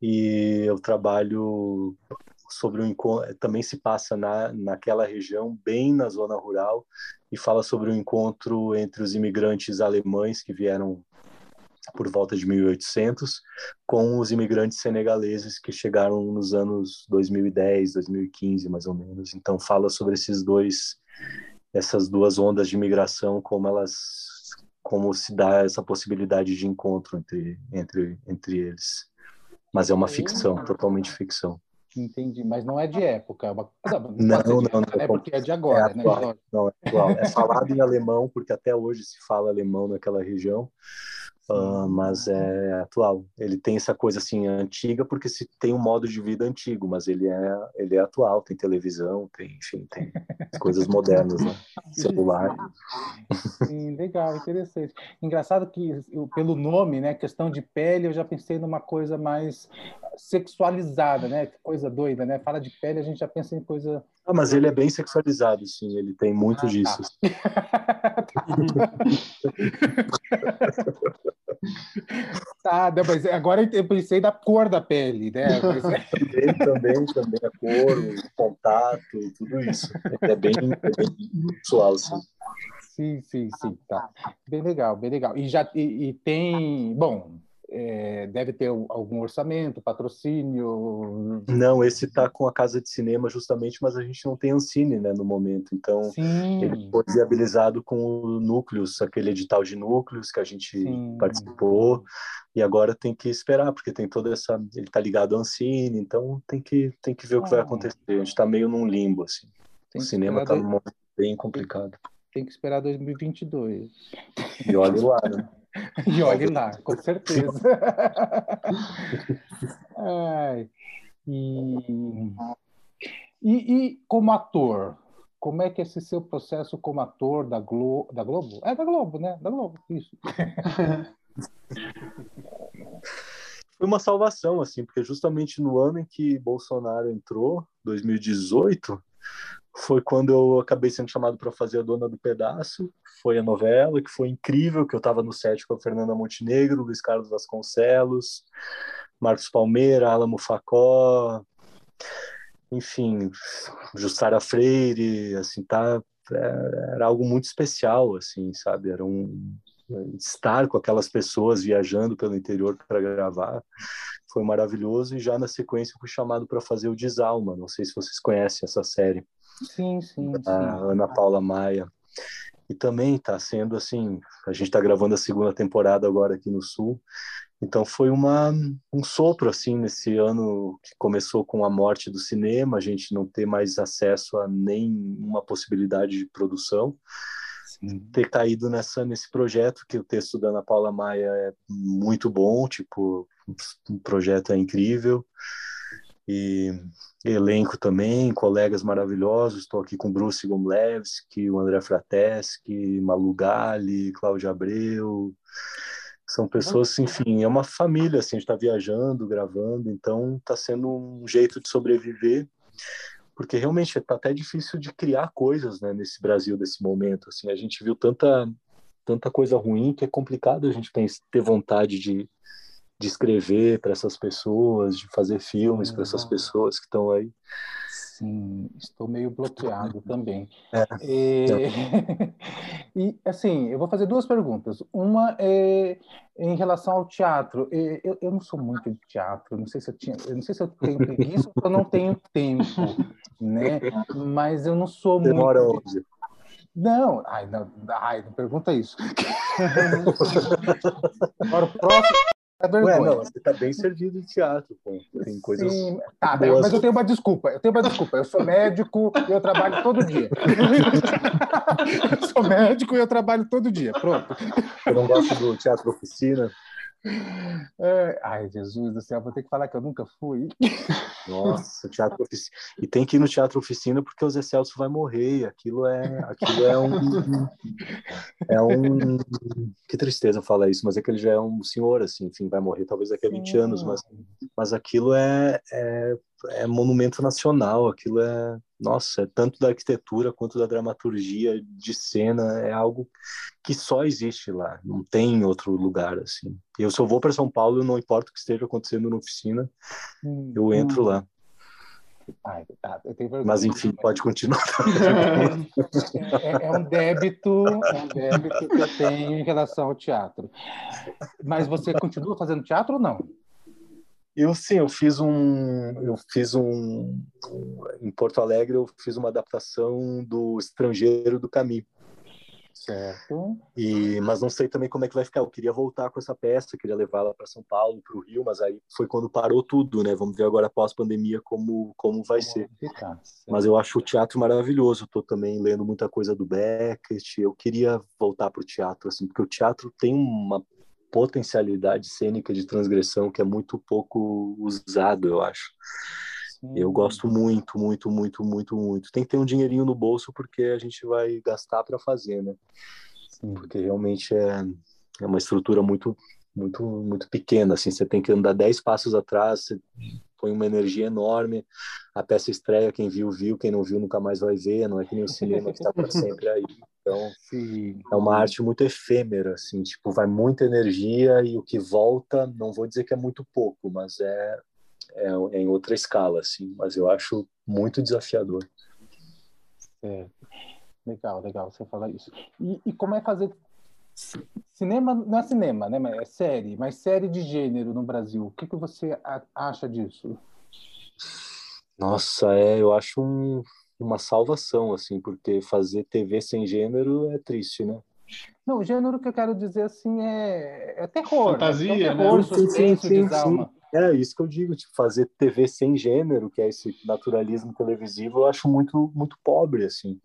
e eu trabalho sobre o encontro, também se passa na, naquela região, bem na zona rural, e fala sobre o encontro entre os imigrantes alemães que vieram por volta de 1800 com os imigrantes senegaleses que chegaram nos anos 2010, 2015, mais ou menos. Então fala sobre esses dois essas duas ondas de imigração, como elas como se dá essa possibilidade de encontro entre entre entre eles. Mas é uma ficção, totalmente ficção. Entendi, mas não é de época. É uma... Não, não, não, não, É porque é de agora, é atual, né? Não, é atual. É falado em alemão, porque até hoje se fala alemão naquela região. Uh, mas é atual. Ele tem essa coisa assim antiga porque se tem um modo de vida antigo, mas ele é ele é atual. Tem televisão, tem enfim, tem coisas modernas, né? (laughs) celular. Sim, legal, interessante. Engraçado que pelo nome, né, questão de pele, eu já pensei numa coisa mais sexualizada, né? Coisa doida, né? Fala de pele, a gente já pensa em coisa. Ah, mas ele é bem sexualizado, sim. Ele tem muito ah, tá. disso. Tá. (laughs) (laughs) (laughs) tá, mas agora eu pensei da cor da pele, né? (laughs) Mas... também, também, também a cor, o contato, tudo isso. É bem, é bem pessoal, sim. Sim, sim, sim, tá. Bem legal, bem legal. E já e, e tem, bom, é, deve ter algum orçamento, patrocínio? Não, esse está com a casa de cinema justamente, mas a gente não tem Ancine né, no momento. Então, Sim. ele foi viabilizado com o Núcleos, aquele edital de Núcleos que a gente Sim. participou. E agora tem que esperar, porque tem toda essa. Ele está ligado à Ancine, então tem que, tem que ver o que vai ah. acontecer. A gente está meio num limbo. Assim. o cinema está num momento bem complicado. Tem que esperar 2022. E olhe lá, né? (laughs) E olhe lá, com certeza. (laughs) Ai, e, e, e, como ator, como é que é esse seu processo como ator da, Glo da Globo? É da Globo, né? Da Globo, isso. (laughs) Foi uma salvação, assim, porque justamente no ano em que Bolsonaro entrou, 2018, foi quando eu acabei sendo chamado para fazer a Dona do Pedaço. Foi a novela que foi incrível, que eu estava no set com a Fernanda Montenegro, Luiz Carlos Vasconcelos, Marcos Palmeira, Alamo Facó, enfim, Justara Freire, assim, tá, era algo muito especial, assim, sabe? Era um estar com aquelas pessoas viajando pelo interior para gravar foi maravilhoso e já na sequência fui chamado para fazer o Desalma. Não sei se vocês conhecem essa série. Sim, sim. A Ana Paula Maia. E também está sendo assim, a gente está gravando a segunda temporada agora aqui no Sul. Então foi uma, um sopro assim nesse ano que começou com a morte do cinema, a gente não ter mais acesso a nenhuma possibilidade de produção. Sim. Ter caído nessa nesse projeto que o texto da Ana Paula Maia é muito bom, tipo, o projeto é incrível e elenco também, colegas maravilhosos. Estou aqui com Bruce Gomlewski, o André Frateschi, Malu Gali, Cláudia Abreu. São pessoas, enfim, é uma família, assim, a gente está viajando, gravando, então está sendo um jeito de sobreviver, porque realmente está até difícil de criar coisas, né, nesse Brasil desse momento, assim, a gente viu tanta tanta coisa ruim que é complicado a gente ter vontade de, de escrever para essas pessoas, de fazer filmes para essas pessoas que estão aí. Sim, estou meio bloqueado (laughs) também. É. E, é. (laughs) e, assim, eu vou fazer duas perguntas. Uma é em relação ao teatro. Eu, eu não sou muito de teatro, não sei se eu tinha, eu não sei se eu tenho preguiça ou eu não tenho tempo, né? Mas eu não sou Demora muito. Onde? Não, ai, não, ai, não pergunta isso. (laughs) Agora, o próximo, Ué, não, você está bem servido de teatro, pô. Tem coisas. Sim, tá, mas eu tenho uma desculpa. Eu tenho uma desculpa. Eu sou médico e eu trabalho todo dia. (laughs) eu sou médico e eu trabalho todo dia. Pronto. Eu não gosto do teatro oficina. É, ai, Jesus do céu, vou ter que falar que eu nunca fui. Nossa, teatro oficina. E tem que ir no teatro oficina porque o Zé Celso vai morrer. Aquilo é, aquilo é um. É um. Que tristeza falar isso, mas é que ele já é um senhor, assim, enfim, vai morrer talvez daqui a 20 anos, mas, mas aquilo é, é é monumento nacional, aquilo é, nossa, é tanto da arquitetura quanto da dramaturgia de cena, é algo que só existe lá, não tem em outro lugar assim. Eu se eu vou para São Paulo, não importa o que esteja acontecendo na oficina, hum, eu entro hum. lá. Ai, tá, Mas enfim, pode continuar. (laughs) é, é, um débito, é um débito que eu tenho em relação ao teatro. Mas você continua fazendo teatro ou não? Eu sim, eu fiz um, eu fiz um, em Porto Alegre eu fiz uma adaptação do Estrangeiro do Caminho. Certo. E, mas não sei também como é que vai ficar. Eu queria voltar com essa peça, queria levá-la para São Paulo, para o Rio, mas aí foi quando parou tudo, né? Vamos ver agora pós pandemia como como vai como ser. Ficar, mas eu acho o teatro maravilhoso. Estou também lendo muita coisa do Beckett. Eu queria voltar para o teatro, assim, porque o teatro tem uma potencialidade cênica de transgressão que é muito pouco usado, eu acho. Sim. Eu gosto muito, muito, muito, muito, muito. Tem que ter um dinheirinho no bolso porque a gente vai gastar para fazer, né? Sim. Porque realmente é, é uma estrutura muito, muito, muito pequena. Assim, você tem que andar dez passos atrás, você põe uma energia enorme. A peça estreia, quem viu, viu, quem não viu nunca mais vai ver. Não é que nem o cinema que está para (laughs) sempre aí. Então, Sim. é uma arte muito efêmera, assim, tipo, vai muita energia e o que volta, não vou dizer que é muito pouco, mas é, é, é em outra escala, assim, mas eu acho muito desafiador. É. Legal, legal você falar isso. E, e como é fazer Cinema não é cinema, né? É série, mas série de gênero no Brasil. O que, que você acha disso? Nossa, é, eu acho um, uma salvação, assim, porque fazer TV sem gênero é triste, né? Não, o gênero que eu quero dizer assim é, é terror. Fantasia, né? É terror, né? sim, sim, sim. É isso que eu digo, tipo, fazer TV sem gênero, que é esse naturalismo televisivo, eu acho muito, muito pobre, assim.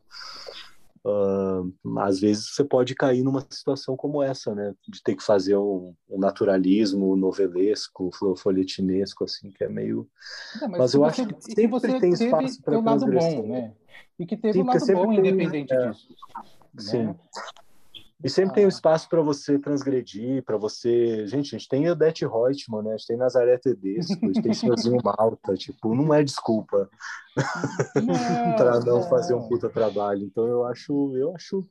Uh, às vezes você pode cair numa situação como essa, né? De ter que fazer um, um naturalismo novelesco, folhetinesco, assim, que é meio. Não, mas, mas eu você, acho que sempre você tem espaço para lado bom, né? E que teve Sim, um lado bom, tem, independente é, disso. Sim. Né? E sempre tem um espaço para você transgredir, para você. Gente, a gente tem Odete Reutemann, né? A gente tem Nazaré Tedesco, a gente tem Senhorzinho Malta. Tipo, não é desculpa (laughs) para não fazer um puta trabalho. Então eu acho, eu acho,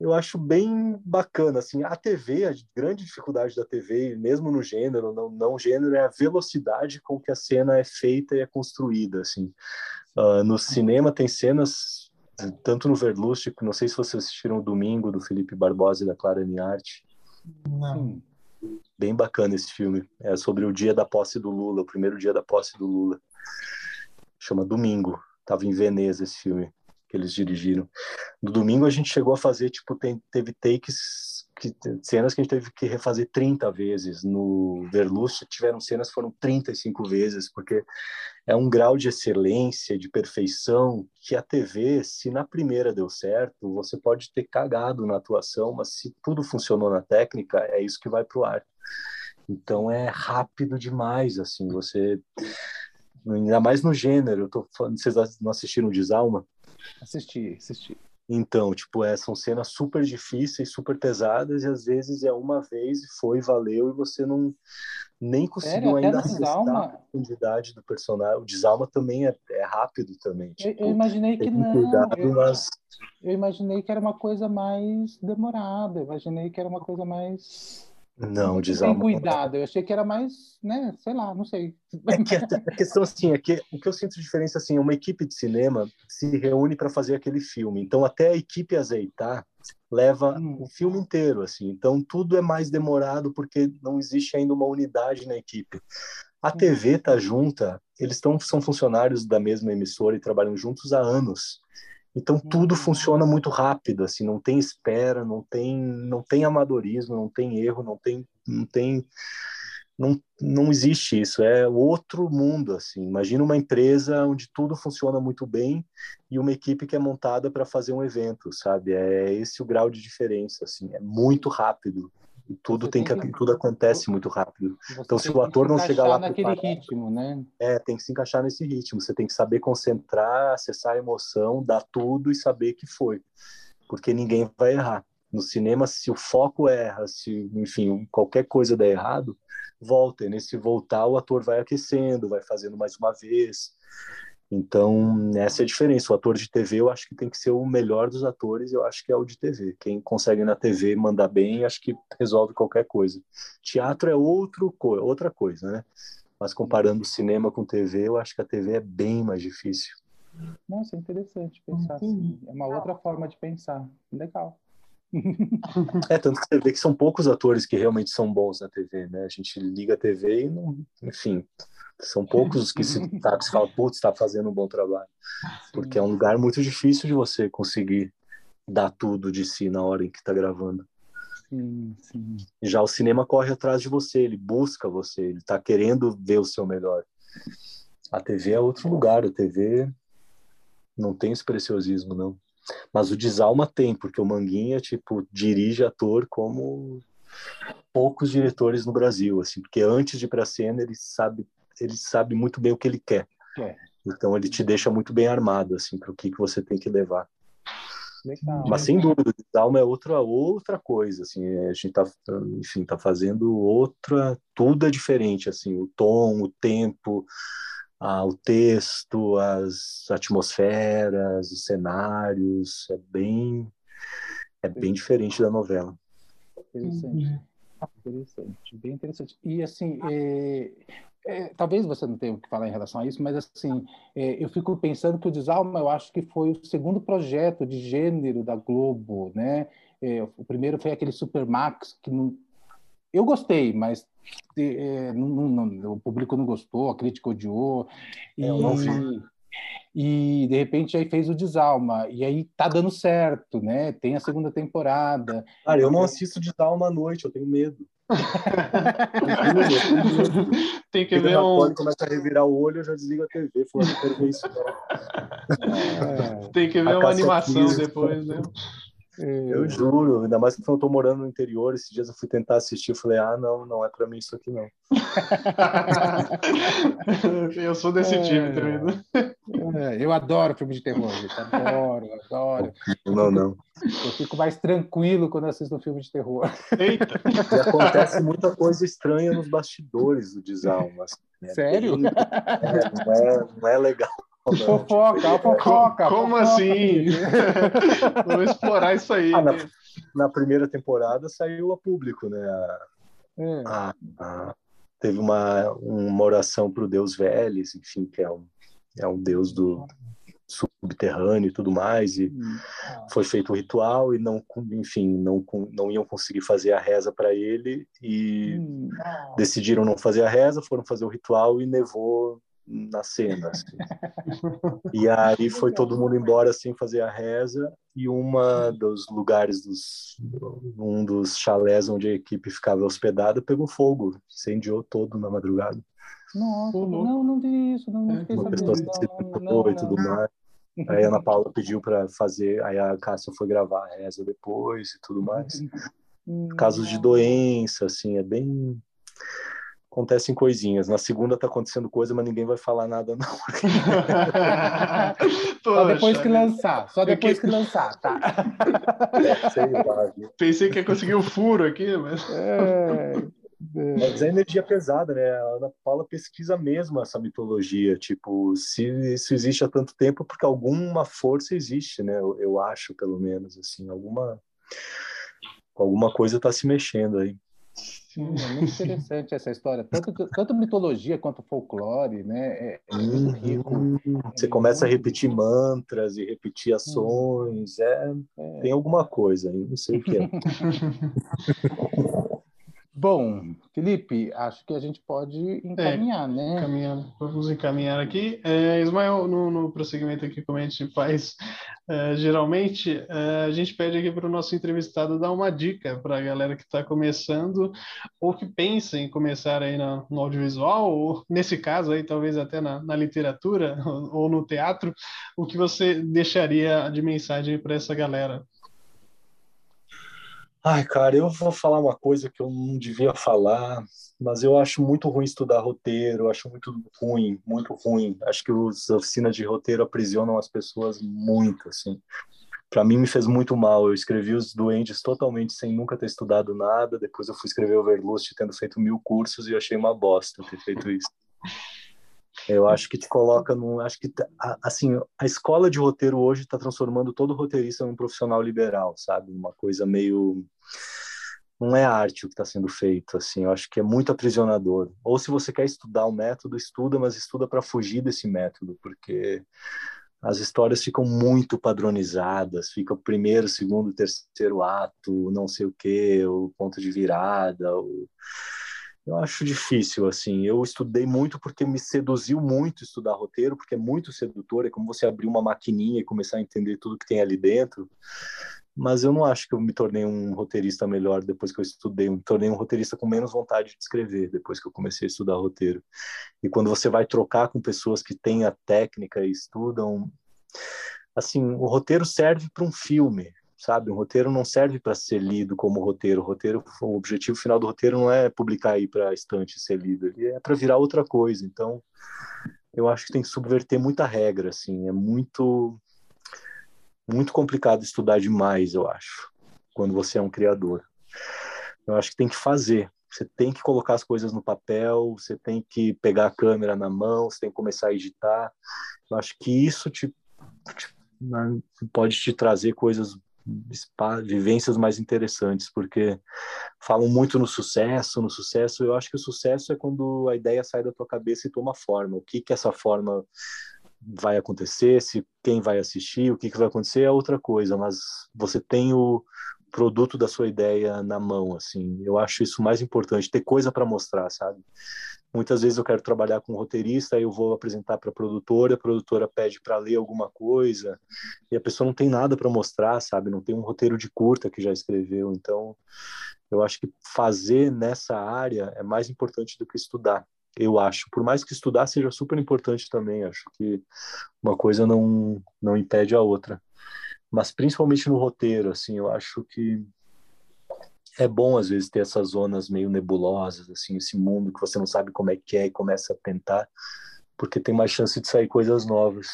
eu acho bem bacana. Assim, a TV, a grande dificuldade da TV, mesmo no gênero, não, não gênero, é a velocidade com que a cena é feita e é construída. Assim, uh, no cinema tem cenas tanto no Verlust, não sei se vocês assistiram o Domingo, do Felipe Barbosa e da Clara Niarte. Não. Bem bacana esse filme. É sobre o dia da posse do Lula, o primeiro dia da posse do Lula. Chama Domingo. Tava em Veneza esse filme que eles dirigiram. No domingo a gente chegou a fazer, tipo, tem, teve takes, que, cenas que a gente teve que refazer 30 vezes. No Verlust tiveram cenas que foram 35 vezes, porque é um grau de excelência, de perfeição, que a TV, se na primeira deu certo, você pode ter cagado na atuação, mas se tudo funcionou na técnica, é isso que vai pro ar. Então é rápido demais, assim, você ainda mais no gênero. Eu tô falando, vocês não assistiram Desalma? Assisti, assisti. Então, tipo, é, são cenas super difíceis, super pesadas, e às vezes é uma vez e foi, valeu, e você não nem conseguiu Sério? ainda acessar a profundidade do personagem. O Desalma também é, é rápido também. Tipo, eu, eu, imaginei que não. Cuidado, eu, mas... eu imaginei que era uma coisa mais demorada, eu imaginei que era uma coisa mais não, desalma. Tem cuidado, eu achei que era mais, né, sei lá, não sei. É que a questão assim é que o que eu sinto de diferença assim, uma equipe de cinema se reúne para fazer aquele filme. Então até a equipe azeitar leva hum. o filme inteiro assim. Então tudo é mais demorado porque não existe ainda uma unidade na equipe. A TV tá junta, eles estão são funcionários da mesma emissora e trabalham juntos há anos. Então tudo uhum. funciona muito rápido, assim, não tem espera, não tem, não tem amadorismo, não tem erro, não tem, não tem, não, não existe isso. É outro mundo, assim. Imagina uma empresa onde tudo funciona muito bem e uma equipe que é montada para fazer um evento, sabe? É esse o grau de diferença, assim. É muito rápido. E tudo tem, tem que, tudo acontece muito rápido. Então, se o ator não chegar lá naquele ritmo, né? É, tem que se encaixar nesse ritmo. Você tem que saber concentrar, acessar a emoção, dar tudo e saber que foi, porque ninguém vai errar. No cinema, se o foco erra, se, enfim, qualquer coisa der errado, volta. E nesse voltar, o ator vai aquecendo, vai fazendo mais uma vez. Então, essa é a diferença. O ator de TV, eu acho que tem que ser o melhor dos atores, eu acho que é o de TV. Quem consegue na TV mandar bem, acho que resolve qualquer coisa. Teatro é outro, outra coisa, né? Mas comparando cinema com TV, eu acho que a TV é bem mais difícil. Nossa, é interessante pensar assim. É uma outra forma de pensar. Legal. É, tanto que você vê que são poucos atores que realmente são bons na TV, né? A gente liga a TV e não, enfim, são poucos os que se, (laughs) tá, que se fala, putz, está fazendo um bom trabalho. Porque é um lugar muito difícil de você conseguir dar tudo de si na hora em que está gravando. Sim, sim. Já o cinema corre atrás de você, ele busca você, ele está querendo ver o seu melhor. A TV é outro lugar, a TV não tem esse preciosismo, não. Mas o Desalma tem, porque o Manguinha, tipo, dirige ator como poucos diretores no Brasil, assim, porque antes de ir para a cena ele sabe ele sabe muito bem o que ele quer. É. Então ele te deixa muito bem armado assim para o que que você tem que levar. Legal. Mas sem dúvida, Dalma é outra outra coisa, assim, a gente tá, enfim, tá fazendo outra, tudo é diferente, assim, o tom, o tempo, ah, o texto, as atmosferas, os cenários, é bem é bem diferente da novela. Interessante. Interessante, bem interessante. E assim, é, é, talvez você não tenha o que falar em relação a isso, mas assim, é, eu fico pensando que o Desalma, eu acho que foi o segundo projeto de gênero da Globo, né? É, o primeiro foi aquele Supermax, que não, eu gostei, mas é, não, não, o público não gostou, a crítica odiou. E, é, e de repente aí fez o Desalma e aí tá dando certo, né? Tem a segunda temporada. Cara, eu não assisto Desalma à noite, eu tenho medo. (laughs) Tem que ver um. Quando começa a revirar o olho, eu já desligo a TV. Falando, não quero ver isso. (laughs) É. Tem que ver a uma animação depois, né? Eu juro, ainda mais que eu tô morando no interior, esses dias eu fui tentar assistir, falei, ah, não, não é para mim isso aqui não. (laughs) eu sou desse é, time também. Né? É, eu adoro filme de terror, gente. adoro, adoro. Não, não. Eu fico mais tranquilo quando assisto um filme de terror. Eita! (laughs) E acontece muita coisa estranha nos bastidores do Desalma. Assim, né? Sério? É, não, é, não é legal. Fofoca, fofoca. (laughs) Como fofoca, assim? (laughs) Vamos explorar isso aí. Ah, na, na, primeira temporada saiu a público, né? A, é. a, a, teve uma, uma oração para o Deus Veles, enfim, que é um, é um deus do subterrâneo e tudo mais, e hum. foi feito o ritual e não, enfim, não, não iam conseguir fazer a reza para ele e hum. decidiram não fazer a reza, foram fazer o ritual e nevou na cena. Assim. (laughs) e aí foi todo mundo embora sem fazer a reza e uma dos lugares dos um dos chalés onde a equipe ficava hospedada pegou fogo, incendiou todo na madrugada. Nossa, não, não vi isso, não, não Uma pessoa se e tudo mais. Aí a Ana Paula pediu para fazer, aí a Cássia foi gravar a reza depois e tudo mais. (laughs) Hum. Casos de doença, assim, é bem acontecem coisinhas. Na segunda tá acontecendo coisa, mas ninguém vai falar nada, não. (laughs) só depois que lançar, só depois que... que lançar, tá? É, (laughs) sei lá, Pensei que ia conseguir o um furo aqui, mas. É, é. Mas é energia pesada, né? A Ana Paula pesquisa mesmo essa mitologia. Tipo, se isso existe há tanto tempo, porque alguma força existe, né? Eu, eu acho, pelo menos, assim, alguma alguma coisa está se mexendo aí. Sim, é muito interessante essa história. Tanto, tanto mitologia quanto folclore, né? É, é muito rico. Você começa a repetir mantras e repetir ações. É, é. Tem alguma coisa, não sei o que é. (laughs) Bom, Felipe, acho que a gente pode encaminhar, é, né? Encaminhando. Vamos encaminhar aqui. É, Ismael, no, no, prosseguimento aqui, como a gente faz é, geralmente, é, a gente pede aqui para o nosso entrevistado dar uma dica para a galera que está começando ou que pensa em começar aí no, no, audiovisual, ou nesse caso aí, talvez até na, na literatura (laughs) ou no teatro, o que você deixaria de mensagem para essa galera? Ai, cara, eu vou falar uma coisa que eu não devia falar, mas eu acho muito ruim estudar roteiro, acho muito ruim, muito ruim. Acho que as oficinas de roteiro aprisionam as pessoas muito, assim. Para mim me fez muito mal. Eu escrevi os Duendes totalmente sem nunca ter estudado nada. Depois eu fui escrever Overlust tendo feito mil cursos e eu achei uma bosta ter feito isso. Eu acho que te coloca num. Acho que, assim, a escola de roteiro hoje está transformando todo roteirista num profissional liberal, sabe? Uma coisa meio. Não é arte o que está sendo feito, assim. Eu acho que é muito aprisionador. Ou se você quer estudar o método, estuda, mas estuda para fugir desse método, porque as histórias ficam muito padronizadas, fica o primeiro, segundo, terceiro ato, não sei o que, o ponto de virada, o eu acho difícil, assim. Eu estudei muito porque me seduziu muito estudar roteiro, porque é muito sedutor, é como você abrir uma maquininha e começar a entender tudo que tem ali dentro. Mas eu não acho que eu me tornei um roteirista melhor depois que eu estudei. Eu me tornei um roteirista com menos vontade de escrever depois que eu comecei a estudar roteiro. E quando você vai trocar com pessoas que têm a técnica e estudam, assim, o roteiro serve para um filme, sabe? Um roteiro não serve para ser lido como roteiro. O roteiro, o objetivo final do roteiro não é publicar aí para estante ser lido, ele é para virar outra coisa. Então, eu acho que tem que subverter muita regra, assim. É muito muito complicado estudar demais, eu acho, quando você é um criador. Eu acho que tem que fazer. Você tem que colocar as coisas no papel, você tem que pegar a câmera na mão, você tem que começar a editar. Eu acho que isso te, te pode te trazer coisas vivências mais interessantes, porque falam muito no sucesso, no sucesso, eu acho que o sucesso é quando a ideia sai da tua cabeça e toma forma. O que que essa forma vai acontecer, se quem vai assistir, o que que vai acontecer é outra coisa, mas você tem o, produto da sua ideia na mão, assim. Eu acho isso mais importante, ter coisa para mostrar, sabe? Muitas vezes eu quero trabalhar com um roteirista, aí eu vou apresentar para a produtora, a produtora pede para ler alguma coisa, e a pessoa não tem nada para mostrar, sabe? Não tem um roteiro de curta que já escreveu. Então, eu acho que fazer nessa área é mais importante do que estudar. Eu acho, por mais que estudar seja super importante também, acho que uma coisa não não impede a outra. Mas principalmente no roteiro, assim, eu acho que é bom às vezes ter essas zonas meio nebulosas, assim, esse mundo que você não sabe como é que é e começa a tentar, porque tem mais chance de sair coisas novas.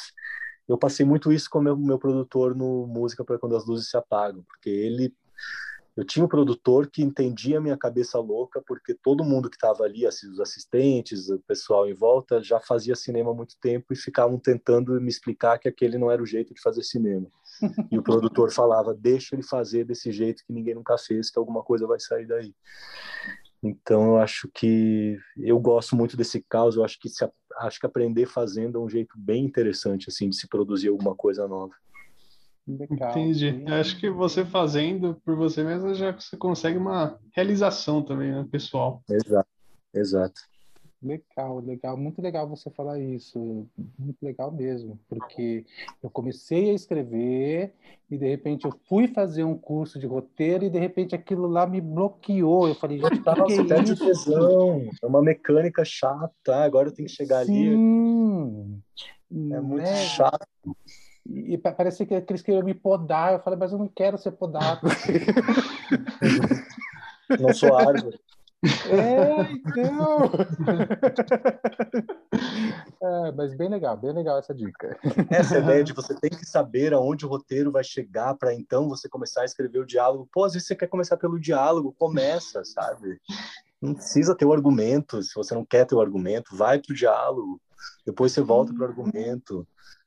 Eu passei muito isso com o meu, meu produtor no Música para Quando as Luzes Se Apagam, porque ele eu tinha um produtor que entendia a minha cabeça louca, porque todo mundo que estava ali, os assistentes, o pessoal em volta, já fazia cinema há muito tempo e ficavam tentando me explicar que aquele não era o jeito de fazer cinema. (laughs) E o produtor falava: deixa ele fazer desse jeito que ninguém nunca fez, que alguma coisa vai sair daí. Então eu acho que eu gosto muito desse caos. Eu acho que se, acho que aprender fazendo é um jeito bem interessante assim de se produzir alguma coisa nova. Legal. Entendi. Acho que você fazendo por você mesmo já você consegue uma realização também, né, pessoal. Exato. Exato. Legal, legal, muito legal você falar isso, muito legal mesmo, porque eu comecei a escrever e de repente eu fui fazer um curso de roteiro e de repente aquilo lá me bloqueou. Eu falei, gente, Nossa, que, é isso? Tesão. É uma mecânica chata, agora eu tenho que chegar Sim. ali. É muito né? chato. E parecia que eles queriam me podar. Eu falei, mas eu não quero ser podado. (laughs) não sou árvore. É, então. (laughs) é, mas bem legal, bem legal essa dica. Essa ideia de você tem que saber aonde o roteiro vai chegar para então você começar a escrever o diálogo. Pô, às vezes você quer começar pelo diálogo, começa, sabe? Não precisa ter o argumento. Se você não quer ter o argumento, vai pro diálogo. Depois você volta pro argumento.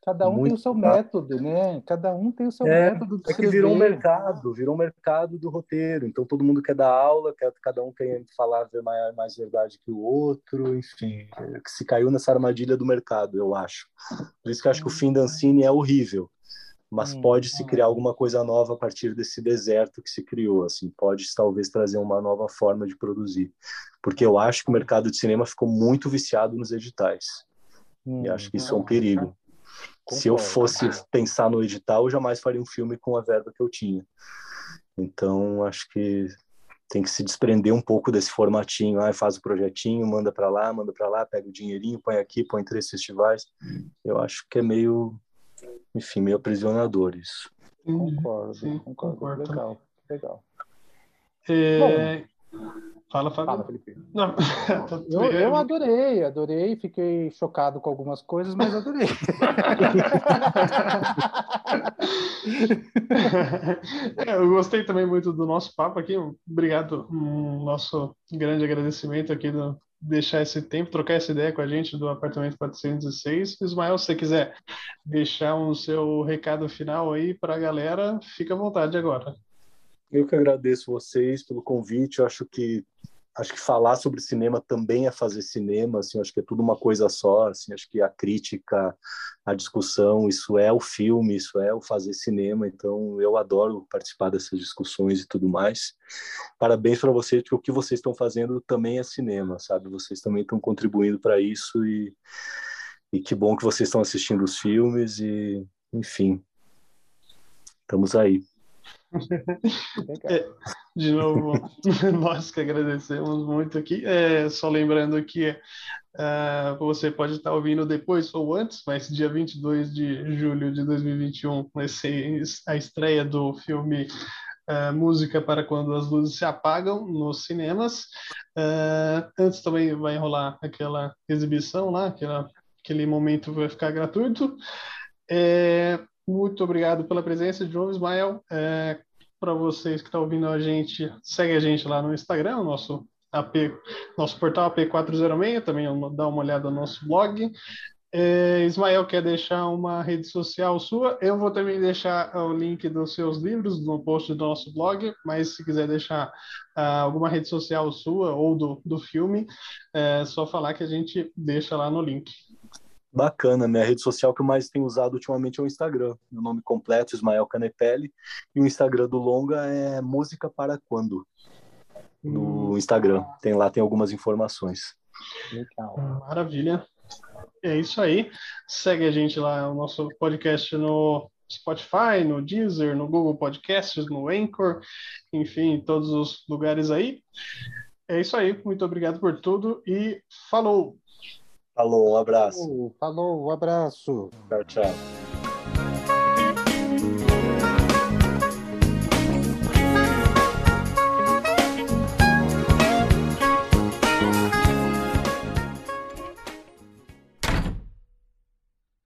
Cada um Muito tem o seu método, né? Cada um tem o seu é, método de É que virou um mercado, virou um mercado do roteiro. Então todo mundo quer dar aula, quer, cada um quer falar mais, mais verdade que o outro, enfim. É, se caiu nessa armadilha do mercado, eu acho. Por isso que eu acho que o fim da Ancine é horrível. Mas hum, pode se criar alguma coisa nova a partir desse deserto que se criou, assim, pode talvez trazer uma nova forma de produzir, porque eu acho que o mercado de cinema ficou muito viciado nos editais, hum, e acho que isso é um perigo. Concordo. Se eu fosse pensar no edital, eu jamais faria um filme com a verba que eu tinha. Então, acho que tem que se desprender um pouco desse formatinho. Ah, faz o projetinho, manda para lá, manda para lá, pega o dinheirinho, põe aqui, põe três festivais. Eu acho que é meio, enfim, meio aprisionador isso. Concordo, Sim, concordo. concordo. Legal, legal. É... Fala, Fábio. Fala, Felipe. Não. (laughs) eu, eu adorei, adorei, fiquei chocado com algumas coisas, mas adorei. (laughs) é, eu gostei também muito do nosso papo aqui. Obrigado, um nosso grande agradecimento aqui do deixar esse tempo, trocar essa ideia com a gente do apartamento 406. Ismael, se você quiser deixar o um seu recado final aí para a galera, fica à vontade agora. Eu que agradeço vocês pelo convite. Eu acho que acho que falar sobre cinema também é fazer cinema, assim, acho que é tudo uma coisa só, assim, acho que a crítica, a discussão, isso é o filme, isso é o fazer cinema, então eu adoro participar dessas discussões e tudo mais. Parabéns para vocês, porque o que vocês estão fazendo também é cinema, sabe? Vocês também estão contribuindo para isso e, e que bom que vocês estão assistindo os filmes e, enfim, estamos aí. É, de novo, (laughs) nós que agradecemos muito aqui. É, só lembrando que uh, você pode estar ouvindo depois ou antes, mas dia 22 de julho de 2021 vai ser a estreia do filme uh, Música para Quando as Luzes Se Apagam nos cinemas. Uh, antes também vai rolar aquela exibição lá, aquela, aquele momento vai ficar gratuito. É, muito obrigado pela presença, João Ismael. É, Para vocês que estão ouvindo a gente, segue a gente lá no Instagram, nosso AP, nosso portal AP406, também dá uma olhada no nosso blog. É, Ismael quer deixar uma rede social sua? Eu vou também deixar o link dos seus livros no post do nosso blog, mas se quiser deixar uh, alguma rede social sua ou do, do filme, é só falar que a gente deixa lá no link. Bacana, minha rede social que eu mais tenho usado ultimamente é o Instagram. Meu nome completo, Ismael Canepelli, e o Instagram do Longa é Música para Quando. No hum. Instagram, tem lá tem algumas informações. Legal. Maravilha. É isso aí. Segue a gente lá, o nosso podcast no Spotify, no Deezer, no Google Podcasts, no Anchor, enfim, em todos os lugares aí. É isso aí. Muito obrigado por tudo e falou! Falou, um abraço. Falou, um abraço. Tchau, tchau.